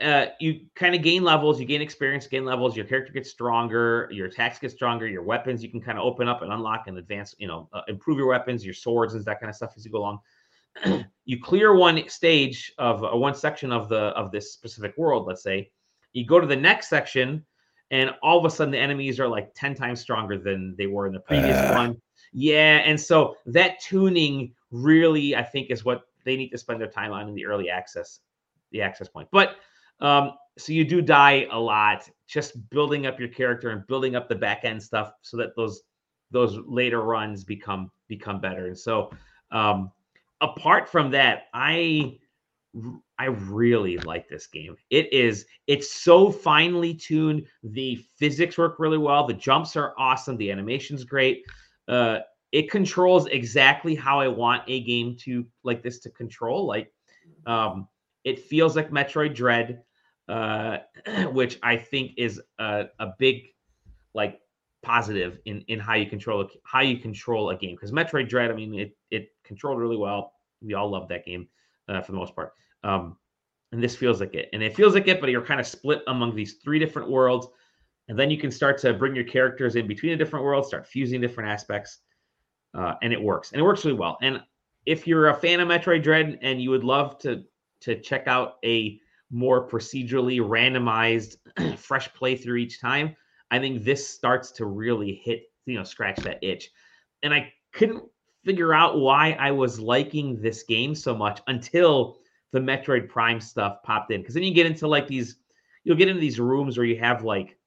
uh, you kind of gain levels, you gain experience, gain levels. Your character gets stronger, your attacks get stronger, your weapons you can kind of open up and unlock and advance. You know, uh, improve your weapons, your swords, and that kind of stuff as you go along. you clear one stage of uh, one section of the of this specific world. Let's say you go to the next section, and all of a sudden the enemies are like ten times stronger than they were in the previous Ah. one. Yeah, and so that tuning really, I think, is what they need to spend their time on in the early access, the access point. But um, so you do die a lot, just building up your character and building up the back end stuff so that those those later runs become become better. And so um, apart from that, I I really like this game. It is it's so finely tuned. The physics work really well. The jumps are awesome. The animation's great. Uh, it controls exactly how I want a game to like this to control. Like um, it feels like Metroid Dread, uh, which I think is a, a big like positive in in how you control a, how you control a game because Metroid Dread, I mean, it it controlled really well. We all love that game uh, for the most part. Um, and this feels like it, and it feels like it, but you're kind of split among these three different worlds, and then you can start to bring your characters in between the different worlds, start fusing different aspects, uh, and it works, and it works really well. And if you're a fan of Metroid Dread and you would love to to check out a more procedurally randomized, fresh playthrough each time, I think this starts to really hit, you know, scratch that itch. And I couldn't figure out why I was liking this game so much until the Metroid Prime stuff popped in. Because then you get into like these, you'll get into these rooms where you have like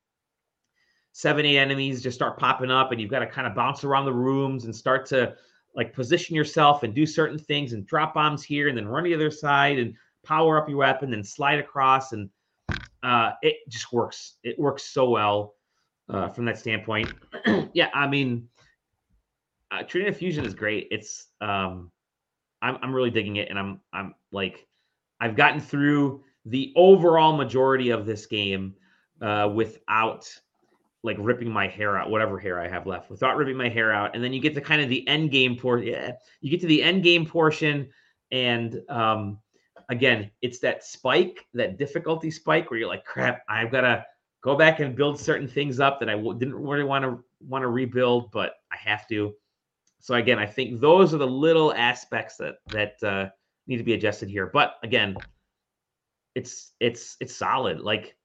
seven, eight enemies just start popping up, and you've got to kind of bounce around the rooms and start to like position yourself and do certain things and drop bombs here and then run the other side and power up your weapon and slide across and uh it just works it works so well uh from that standpoint yeah i mean uh, Trinity Fusion is great. It's um, I'm I'm really digging it, and I'm I'm like, I've gotten through the overall majority of this game uh, without like ripping my hair out, whatever hair I have left, without ripping my hair out, and then you get to kind of the end game portion. Yeah, you get to the end game portion, and um, again, it's that spike, that difficulty spike, where you're like, crap, I've got to go back and build certain things up that I w- didn't really want to want to rebuild, but I have to so again, I think those are the little aspects that that uh, need to be adjusted here. But again, it's it's it's solid. Like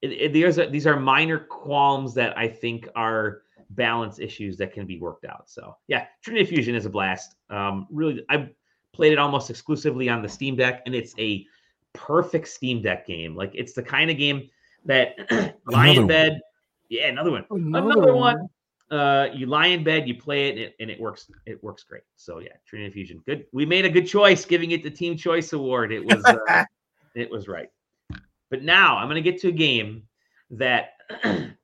it, it, these are these are minor qualms that I think are balance issues that can be worked out. So yeah, Trinity Fusion is a blast. Um, really, I played it almost exclusively on the Steam Deck, and it's a perfect Steam Deck game. Like it's the kind of game that lie in one. bed. Yeah, another one Another, another one. Uh, you lie in bed, you play it, and it, and it works. It works great. So yeah, Trinity Fusion, good. We made a good choice giving it the Team Choice Award. It was uh, it was right. But now I'm going to get to a game that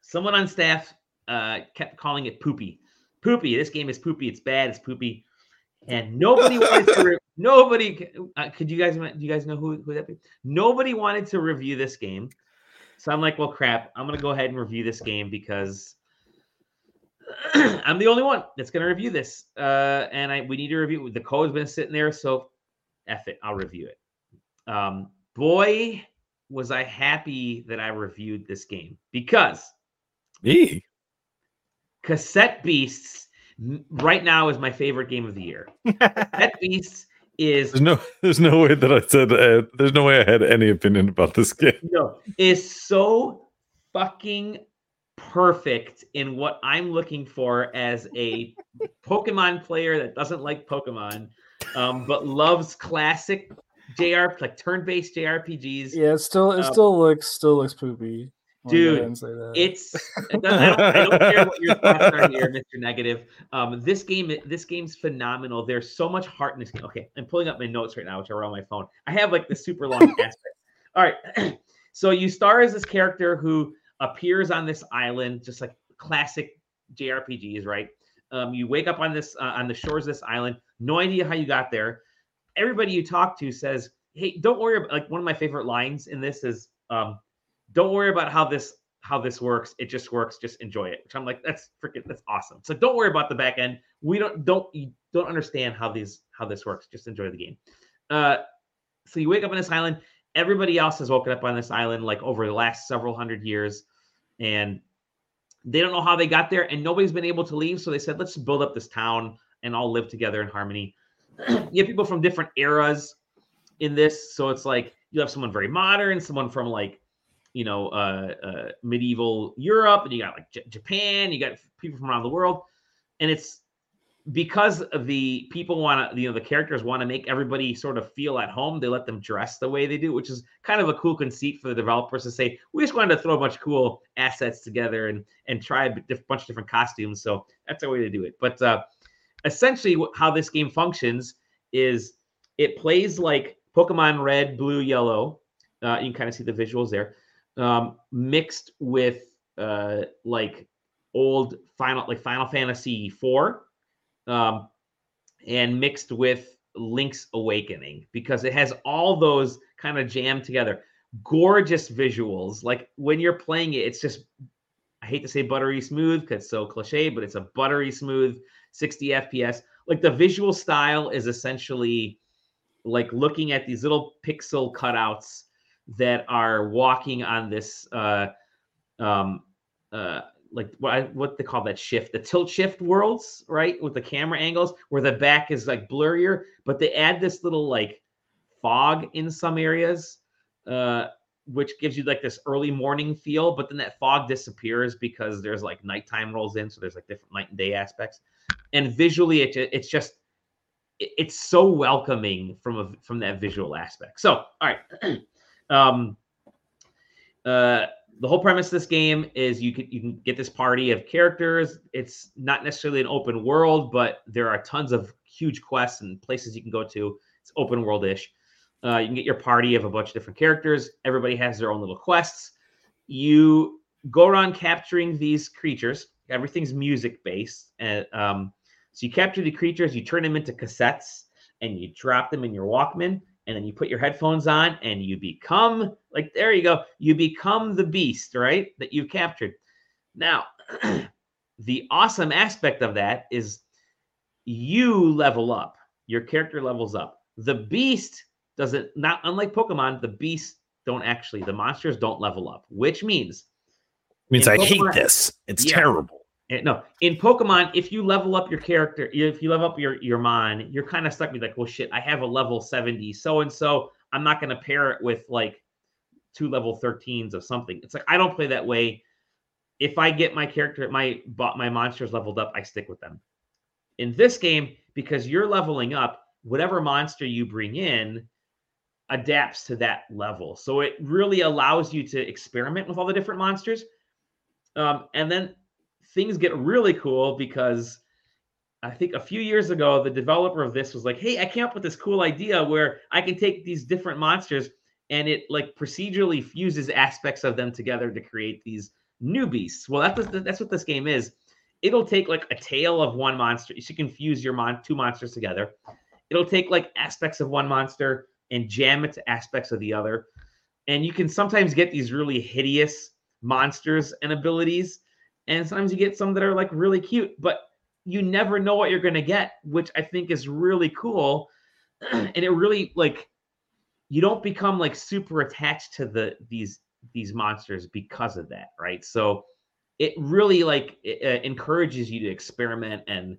someone on staff uh, kept calling it poopy. Poopy. This game is poopy. It's bad. It's poopy. And nobody wanted to. Re- nobody. Uh, could you guys? Do you guys know who who that? Be? Nobody wanted to review this game. So I'm like, well, crap. I'm gonna go ahead and review this game because I'm the only one that's gonna review this. Uh, and I we need to review. The code's been sitting there, so F it. I'll review it. Um, boy, was I happy that I reviewed this game because Me? Cassette Beasts right now is my favorite game of the year. Cassette Beasts is There's no, there's no way that I said. Uh, there's no way I had any opinion about this game. no is so fucking perfect in what I'm looking for as a Pokemon player that doesn't like Pokemon, um, but loves classic JR like turn-based JRPGs. Yeah, it still it Um, still looks still looks poopy. Dude, ahead and say that. It's it I don't, I don't care what your thoughts are here, Mr. Negative. Um, this game, this game's phenomenal. There's so much heart in this game. Okay, I'm pulling up my notes right now, which are on my phone. I have like the super long aspect. All right, so you star as this character who appears on this island, just like classic JRPGs, right? Um, you wake up on this uh, on the shores of this island. No idea how you got there. Everybody you talk to says, "Hey, don't worry." About, like one of my favorite lines in this is, um, "Don't worry about how this how this works. It just works. Just enjoy it." Which I'm like, that's freaking that's awesome. So don't worry about the back end. We don't don't you don't understand how these how this works. Just enjoy the game. Uh, so you wake up on this island everybody else has woken up on this island like over the last several hundred years, and they don't know how they got there, and nobody's been able to leave. So they said, let's build up this town and all live together in harmony. you have people from different eras in this, so it's like you have someone very modern, someone from like you know uh, uh medieval Europe, and you got like J- Japan, you got people from around the world, and it's because the people want to, you know, the characters want to make everybody sort of feel at home. They let them dress the way they do, which is kind of a cool conceit for the developers to say, we just wanted to throw a bunch of cool assets together and and try a bunch of different costumes. So that's a way to do it. But uh, essentially, how this game functions is it plays like Pokemon Red, Blue, Yellow. Uh, you can kind of see the visuals there, um, mixed with uh, like old Final, like Final Fantasy Four um, and mixed with Link's Awakening because it has all those kind of jammed together. Gorgeous visuals. Like when you're playing it, it's just, I hate to say buttery smooth because it's so cliche, but it's a buttery smooth 60 FPS. Like the visual style is essentially like looking at these little pixel cutouts that are walking on this uh, um, uh, like what I, what they call that shift, the tilt shift worlds, right? With the camera angles where the back is like blurrier, but they add this little like fog in some areas, uh, which gives you like this early morning feel. But then that fog disappears because there's like nighttime rolls in, so there's like different night and day aspects. And visually, it, it's just it's so welcoming from a from that visual aspect. So, all right. um, uh, the whole premise of this game is you can you can get this party of characters. It's not necessarily an open world, but there are tons of huge quests and places you can go to. It's open world ish. Uh, you can get your party of a bunch of different characters. Everybody has their own little quests. You go around capturing these creatures. Everything's music based, and um, so you capture the creatures. You turn them into cassettes, and you drop them in your Walkman and then you put your headphones on and you become like there you go you become the beast right that you've captured. Now the awesome aspect of that is you level up your character levels up. The beast doesn't not unlike pokemon the beast don't actually the monsters don't level up which means means i pokemon, hate this. It's yeah, terrible no, in Pokemon, if you level up your character, if you level up your your mon, you're kind of stuck with like, well, shit, I have a level 70 so and so. I'm not going to pair it with like two level 13s of something. It's like I don't play that way. If I get my character, my my monsters leveled up, I stick with them. In this game, because you're leveling up, whatever monster you bring in adapts to that level. So it really allows you to experiment with all the different monsters. Um, and then things get really cool because I think a few years ago, the developer of this was like, "Hey, I came up with this cool idea where I can take these different monsters and it like procedurally fuses aspects of them together to create these new beasts." Well, that's what, that's what this game is. It'll take like a tail of one monster. You can fuse your mon- two monsters together. It'll take like aspects of one monster and jam it to aspects of the other. And you can sometimes get these really hideous monsters and abilities and sometimes you get some that are like really cute, but you never know what you're going to get, which I think is really cool. and it really like you don't become like super attached to the these these monsters because of that, right? So it really like it, uh, encourages you to experiment and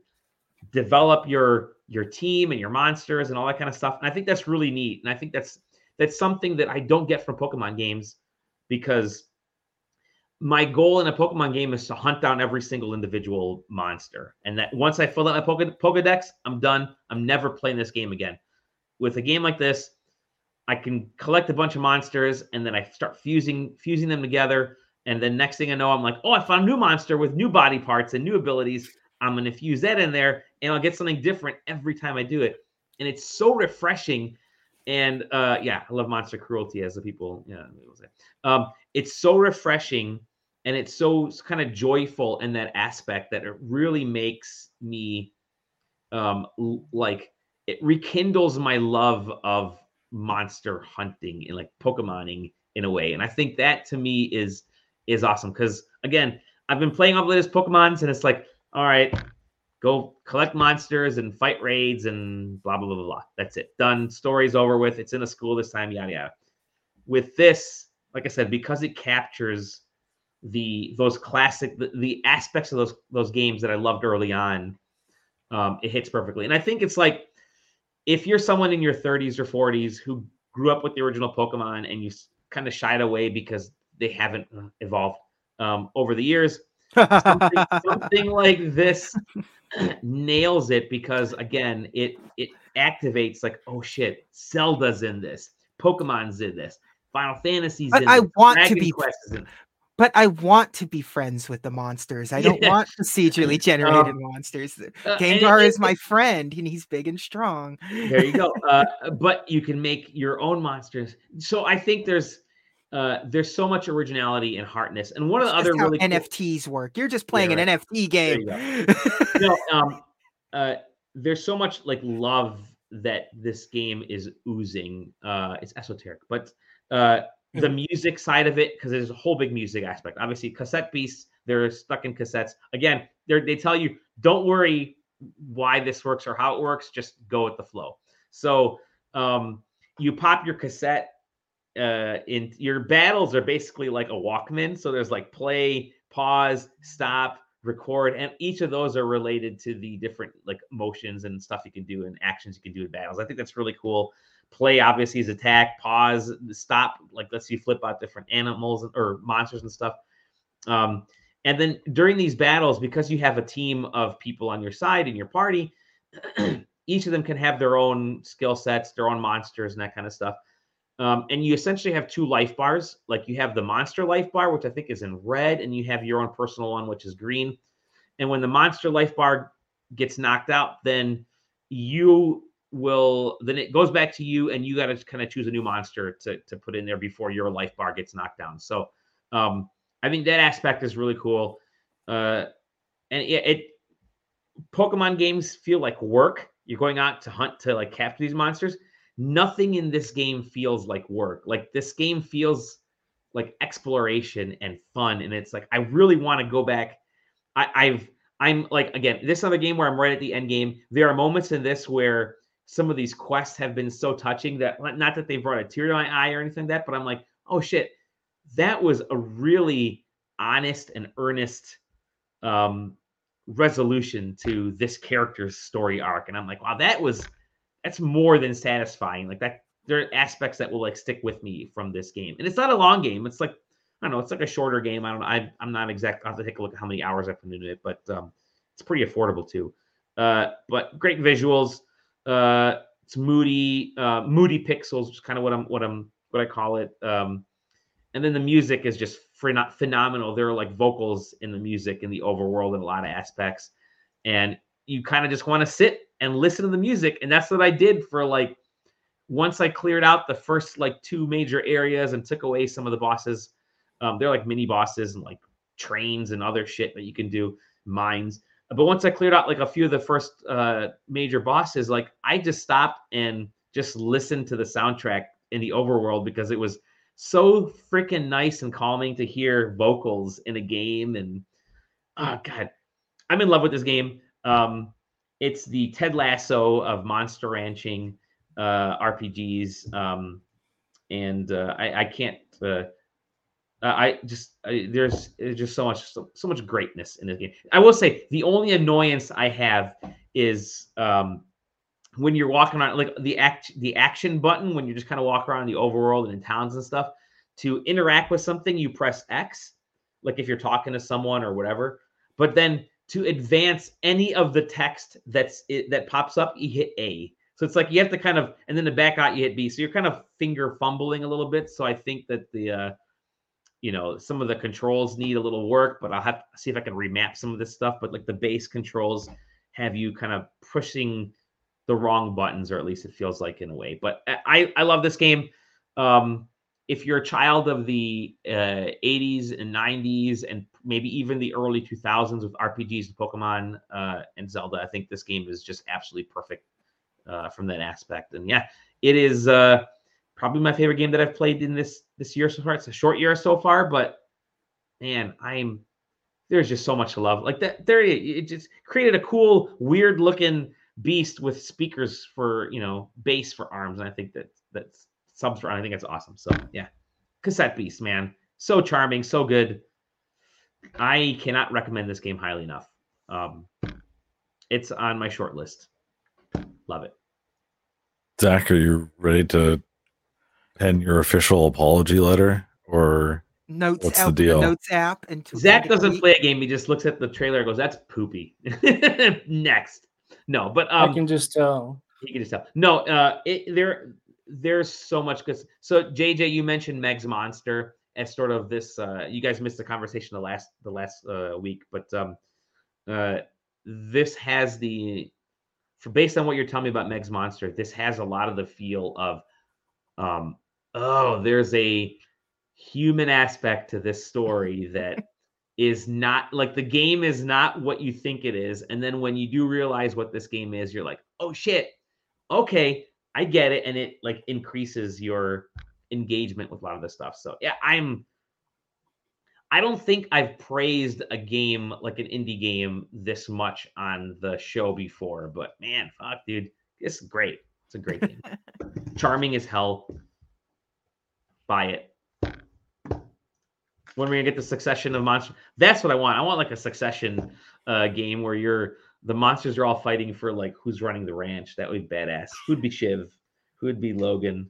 develop your your team and your monsters and all that kind of stuff. And I think that's really neat. And I think that's that's something that I don't get from Pokemon games because my goal in a Pokemon game is to hunt down every single individual monster. And that once I fill out my Poke- Pokedex, I'm done. I'm never playing this game again. With a game like this, I can collect a bunch of monsters and then I start fusing fusing them together. And then next thing I know, I'm like, oh, I found a new monster with new body parts and new abilities. I'm gonna fuse that in there and I'll get something different every time I do it. And it's so refreshing. And uh, yeah, I love monster cruelty as the people, yeah, say. Um, it's so refreshing and it's so kind of joyful in that aspect that it really makes me um like it rekindles my love of monster hunting and like pokemoning in a way and i think that to me is is awesome because again i've been playing all the latest pokemons and it's like all right go collect monsters and fight raids and blah blah blah blah. That's it. Done. Story's over with. It's in a school this time yada yada. With this, like I said, because it captures the those classic the, the aspects of those those games that I loved early on, um, it hits perfectly. And I think it's like if you're someone in your 30s or 40s who grew up with the original Pokemon and you kind of shied away because they haven't uh, evolved um, over the years, something, something like this nails it because again, it it activates like, oh shit, Zelda's in this, Pokemon's in this, Final Fantasy's in I this, want to be- Quest is in. But I want to be friends with the monsters. I don't Yeah. want procedurally generated Um, monsters. Uh, Gengar it- is my friend, and he's big and strong. there you go. Uh, but you can make your own monsters. So I think there's uh, there's so much originality and heartness. And one of the other really cool- NFTs work. You're just playing right. an NFT There game. you no, um, uh, there's so much like love that this game is oozing. Uh, it's esoteric, but uh, the Mm-hmm. music side of it, because there's a whole big music aspect. Obviously, cassette beasts, they're stuck in cassettes. Again, they they tell you, don't worry why this works or how it works, just go with the flow. So um, you pop your cassette uh in your battles are basically like a walkman so there's like play pause stop record and each of those are related to the different like motions and stuff you can do and actions you can do in battles i think that's really cool play obviously is attack pause stop like let's you flip out different animals or monsters and stuff um and then during these battles because you have a team of people on your side in your party each of them can have their own skill sets their own monsters and that kind of stuff um, and you essentially have two life bars. Like you have the monster life bar, which I think is in red, and you have your own personal one, which is green. And when the monster life bar gets knocked out, then you will then it goes back to you, and you got to kind of choose a new monster to to put in there before your life bar gets knocked down. So um, I think that aspect is really cool. Uh, and it, it Pokemon games feel like work. You're going out to hunt to like capture these monsters nothing in this game feels like work. Like this game feels like exploration and fun. And it's like I really want to go back. I, I've I'm like again, this other game where I'm right at the end game. There are moments in this where some of these quests have been so touching that not that they brought a tear to my eye or anything like that, but I'm like, oh shit, that was a really honest and earnest um resolution to this character's story arc. And I'm like, wow, that was that's more than satisfying. Like that, there are aspects that will like stick with me from this game. And it's not a long game. It's like I don't know. It's like a shorter game. I don't. know. I I'm not exact. I will have to take a look at how many hours I put into it, but um, it's pretty affordable too. Uh, but great visuals. Uh, it's moody, uh, moody pixels, which is kind of what I'm what I'm what I call it. Um, and then the music is just phen- phenomenal. There are like vocals in the music in the overworld in a lot of aspects, and you kind of just want to sit and listen to the music. And that's what I did for like once I cleared out the first like two major areas and took away some of the bosses. Um, they're like mini bosses and like trains and other shit that you can do, mines. But once I cleared out like a few of the first uh, major bosses, like I just stopped and just listened to the soundtrack in the overworld because it was so freaking nice and calming to hear vocals in a game. And oh god, I'm in love with this game. Um, it's the Ted Lasso of monster ranching uh, RPGs, um, and uh, I, I can't. Uh, I just I, there's, there's just so much so, so much greatness in this game. I will say the only annoyance I have is um, when you're walking around, like the act the action button when you just kind of walk around the overworld and in towns and stuff. To interact with something, you press X, like if you're talking to someone or whatever. But then to advance any of the text that's it, that pops up, you hit A. So it's like you have to kind of, and then the back out, you hit B. So you're kind of finger fumbling a little bit. So I think that the, uh, you know, some of the controls need a little work, but I'll have to see if I can remap some of this stuff. But like the base controls have you kind of pushing the wrong buttons, or at least it feels like in a way. But I, I love this game. Um, if you're a child of the uh, 80s and 90s and maybe even the early 2000s with RPGs and Pokemon uh, and Zelda, I think this game is just absolutely perfect uh, from that aspect. And yeah, it is uh, probably my favorite game that I've played in this this year so far. It's a short year so far, but man, I'm there's just so much to love. Like that, there it just created a cool, weird looking beast with speakers for you know bass for arms, and I think that that's subs for. I think that's awesome. So yeah, cassette beast, man. So charming, so good. I cannot recommend this game highly enough. Um, it's on my short list. Love it. Zach, are you ready to pen your official apology letter? Or Notes What's the app, deal? Notes app, and to Zach doesn't tweet. play a game. He just looks at the trailer and goes, "That's poopy." Next, no, but um, I can just tell. You can just tell. No, uh, it, there, there's so much good. So JJ, you mentioned Meg's Monster as sort of this. Uh, you guys missed the conversation the last the last uh, week, but um, uh, this has the, for based on what you're telling me about Meg's Monster, this has a lot of the feel of, um, oh, there's a human aspect to this story that is not like the game is not what you think it is and then when you do realize what this game is you're like oh shit. Okay i get it and it like increases your engagement with a lot of this stuff. So yeah i'm i don't think i've praised a game like an indie game this much on the show before but man fuck dude it's great. It's a great game. Charming as hell buy it when we're gonna get the succession of monsters. That's what I want. I want like a succession uh game where you're the monsters are all fighting for like who's running the ranch. That would be badass. Who'd be Shiv? Who'd be Logan?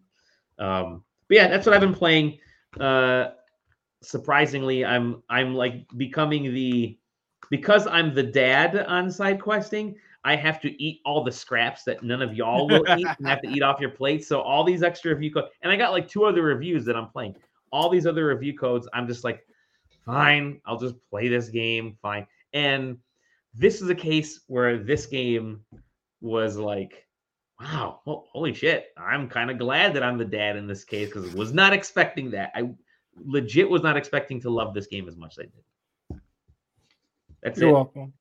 Um, but yeah, that's what I've been playing. Uh surprisingly, I'm I'm like becoming the because I'm the dad on side questing. I have to eat all the scraps that none of y'all will eat and have to eat off your plate. So all these extra review codes, and I got like two other reviews that I'm playing all these other review codes, I'm just like, fine, I'll just play this game, fine. And this is a case where this game was like, wow, well, holy shit, I'm kind of glad that I'm the dad in this case because I was not expecting that. I legit was not expecting to love this game as much as I did. That's You're it. welcome.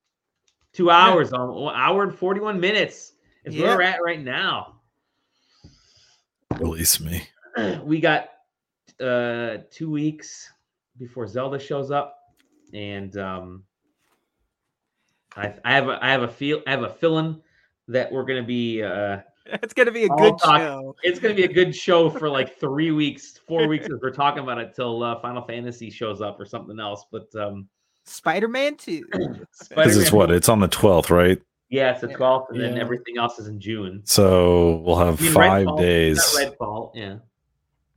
Two hours on one hour and 41 minutes is where we're at right now. release me. we got uh two weeks before Zelda shows up, and um I I have a I have a feel I have a feeling that we're gonna be uh It's gonna be a good talk- show. it's gonna be a good show for like three weeks, four weeks as we're talking about it till uh, Final Fantasy shows up or something else. But um Spider-Man 2. Because it's what? It's on the 12th, right? Yeah, it's the 12th, and then everything else is in June. So we'll have I mean, five Redfall, days. Not Redfall, yeah.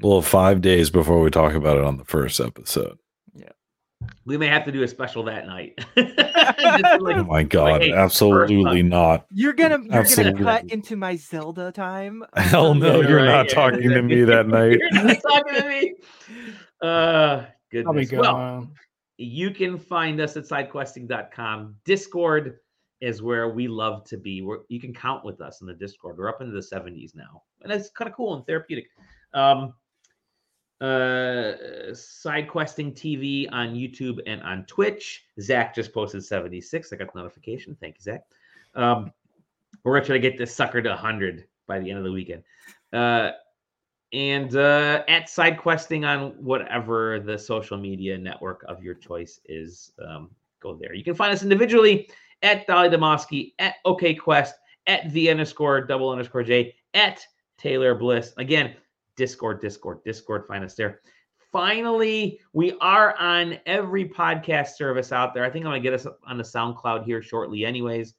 We'll have five days before we talk about it on the first episode. Yeah, we may have to do a special that night. Like- Oh my god, hey, absolutely not. You're gonna you're Absolutely. gonna cut into my Zelda time. Hell no, Yeah, you're right, not yeah, talking to me that night. You're not talking to me. Uh, I'll be goodness. good. Well, you can find us at sidequesting.com. Discord is where we love to be. Where you can count with us in the Discord. We're up into the 70s now, and it's kind of cool and therapeutic. Um, uh, TV on YouTube and on Twitch. Zach just posted 76. I got the notification. Thank you, Zach. Um, we're gonna try to get this sucker to 100 by the end of the weekend. Uh, and uh, at side questing on whatever the social media network of your choice is, um, go there. You can find us individually at Dali Demosky, at OKQuest, at V underscore double underscore J, at Taylor Bliss. Again, Discord, Discord, Discord. Find us there. Finally, we are on every podcast service out there. I think I'm gonna get us on the SoundCloud here shortly, anyways,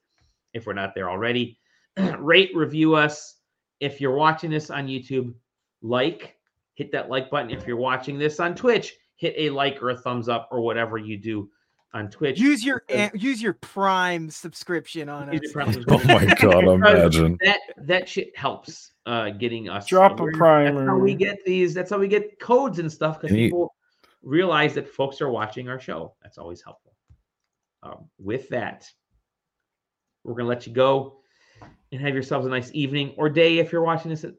if we're not there already. Rate, review us. If you're watching this on YouTube, like, hit that like button. If you're watching this on Twitch, hit a like or a thumbs up or whatever you do on Twitch. Use your because- use your Prime subscription on Use us. your Prime Oh my god, imagine. that that shit helps uh getting us Drop a awareness. That's how we get these. That's how we get codes and stuff because And you- people realize that folks are watching our show. That's always helpful. Um, with that, we're gonna let you go and have yourselves a nice evening or day if you're watching this. At,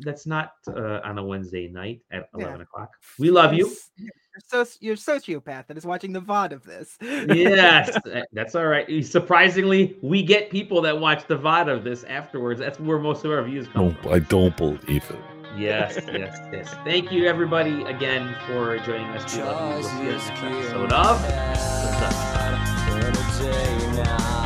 that's not uh, on a Wednesday night at Yeah. eleven o'clock. We love you. You're, soci- you're a sociopath that is watching the VOD of this. yes, that's all right. Surprisingly, we get people that watch the VOD of this afterwards. That's where most of our views come Don't, from. I don't believe it. Yes, yes, yes. Thank you, everybody, again for joining us. We love you. We'll see you next episode of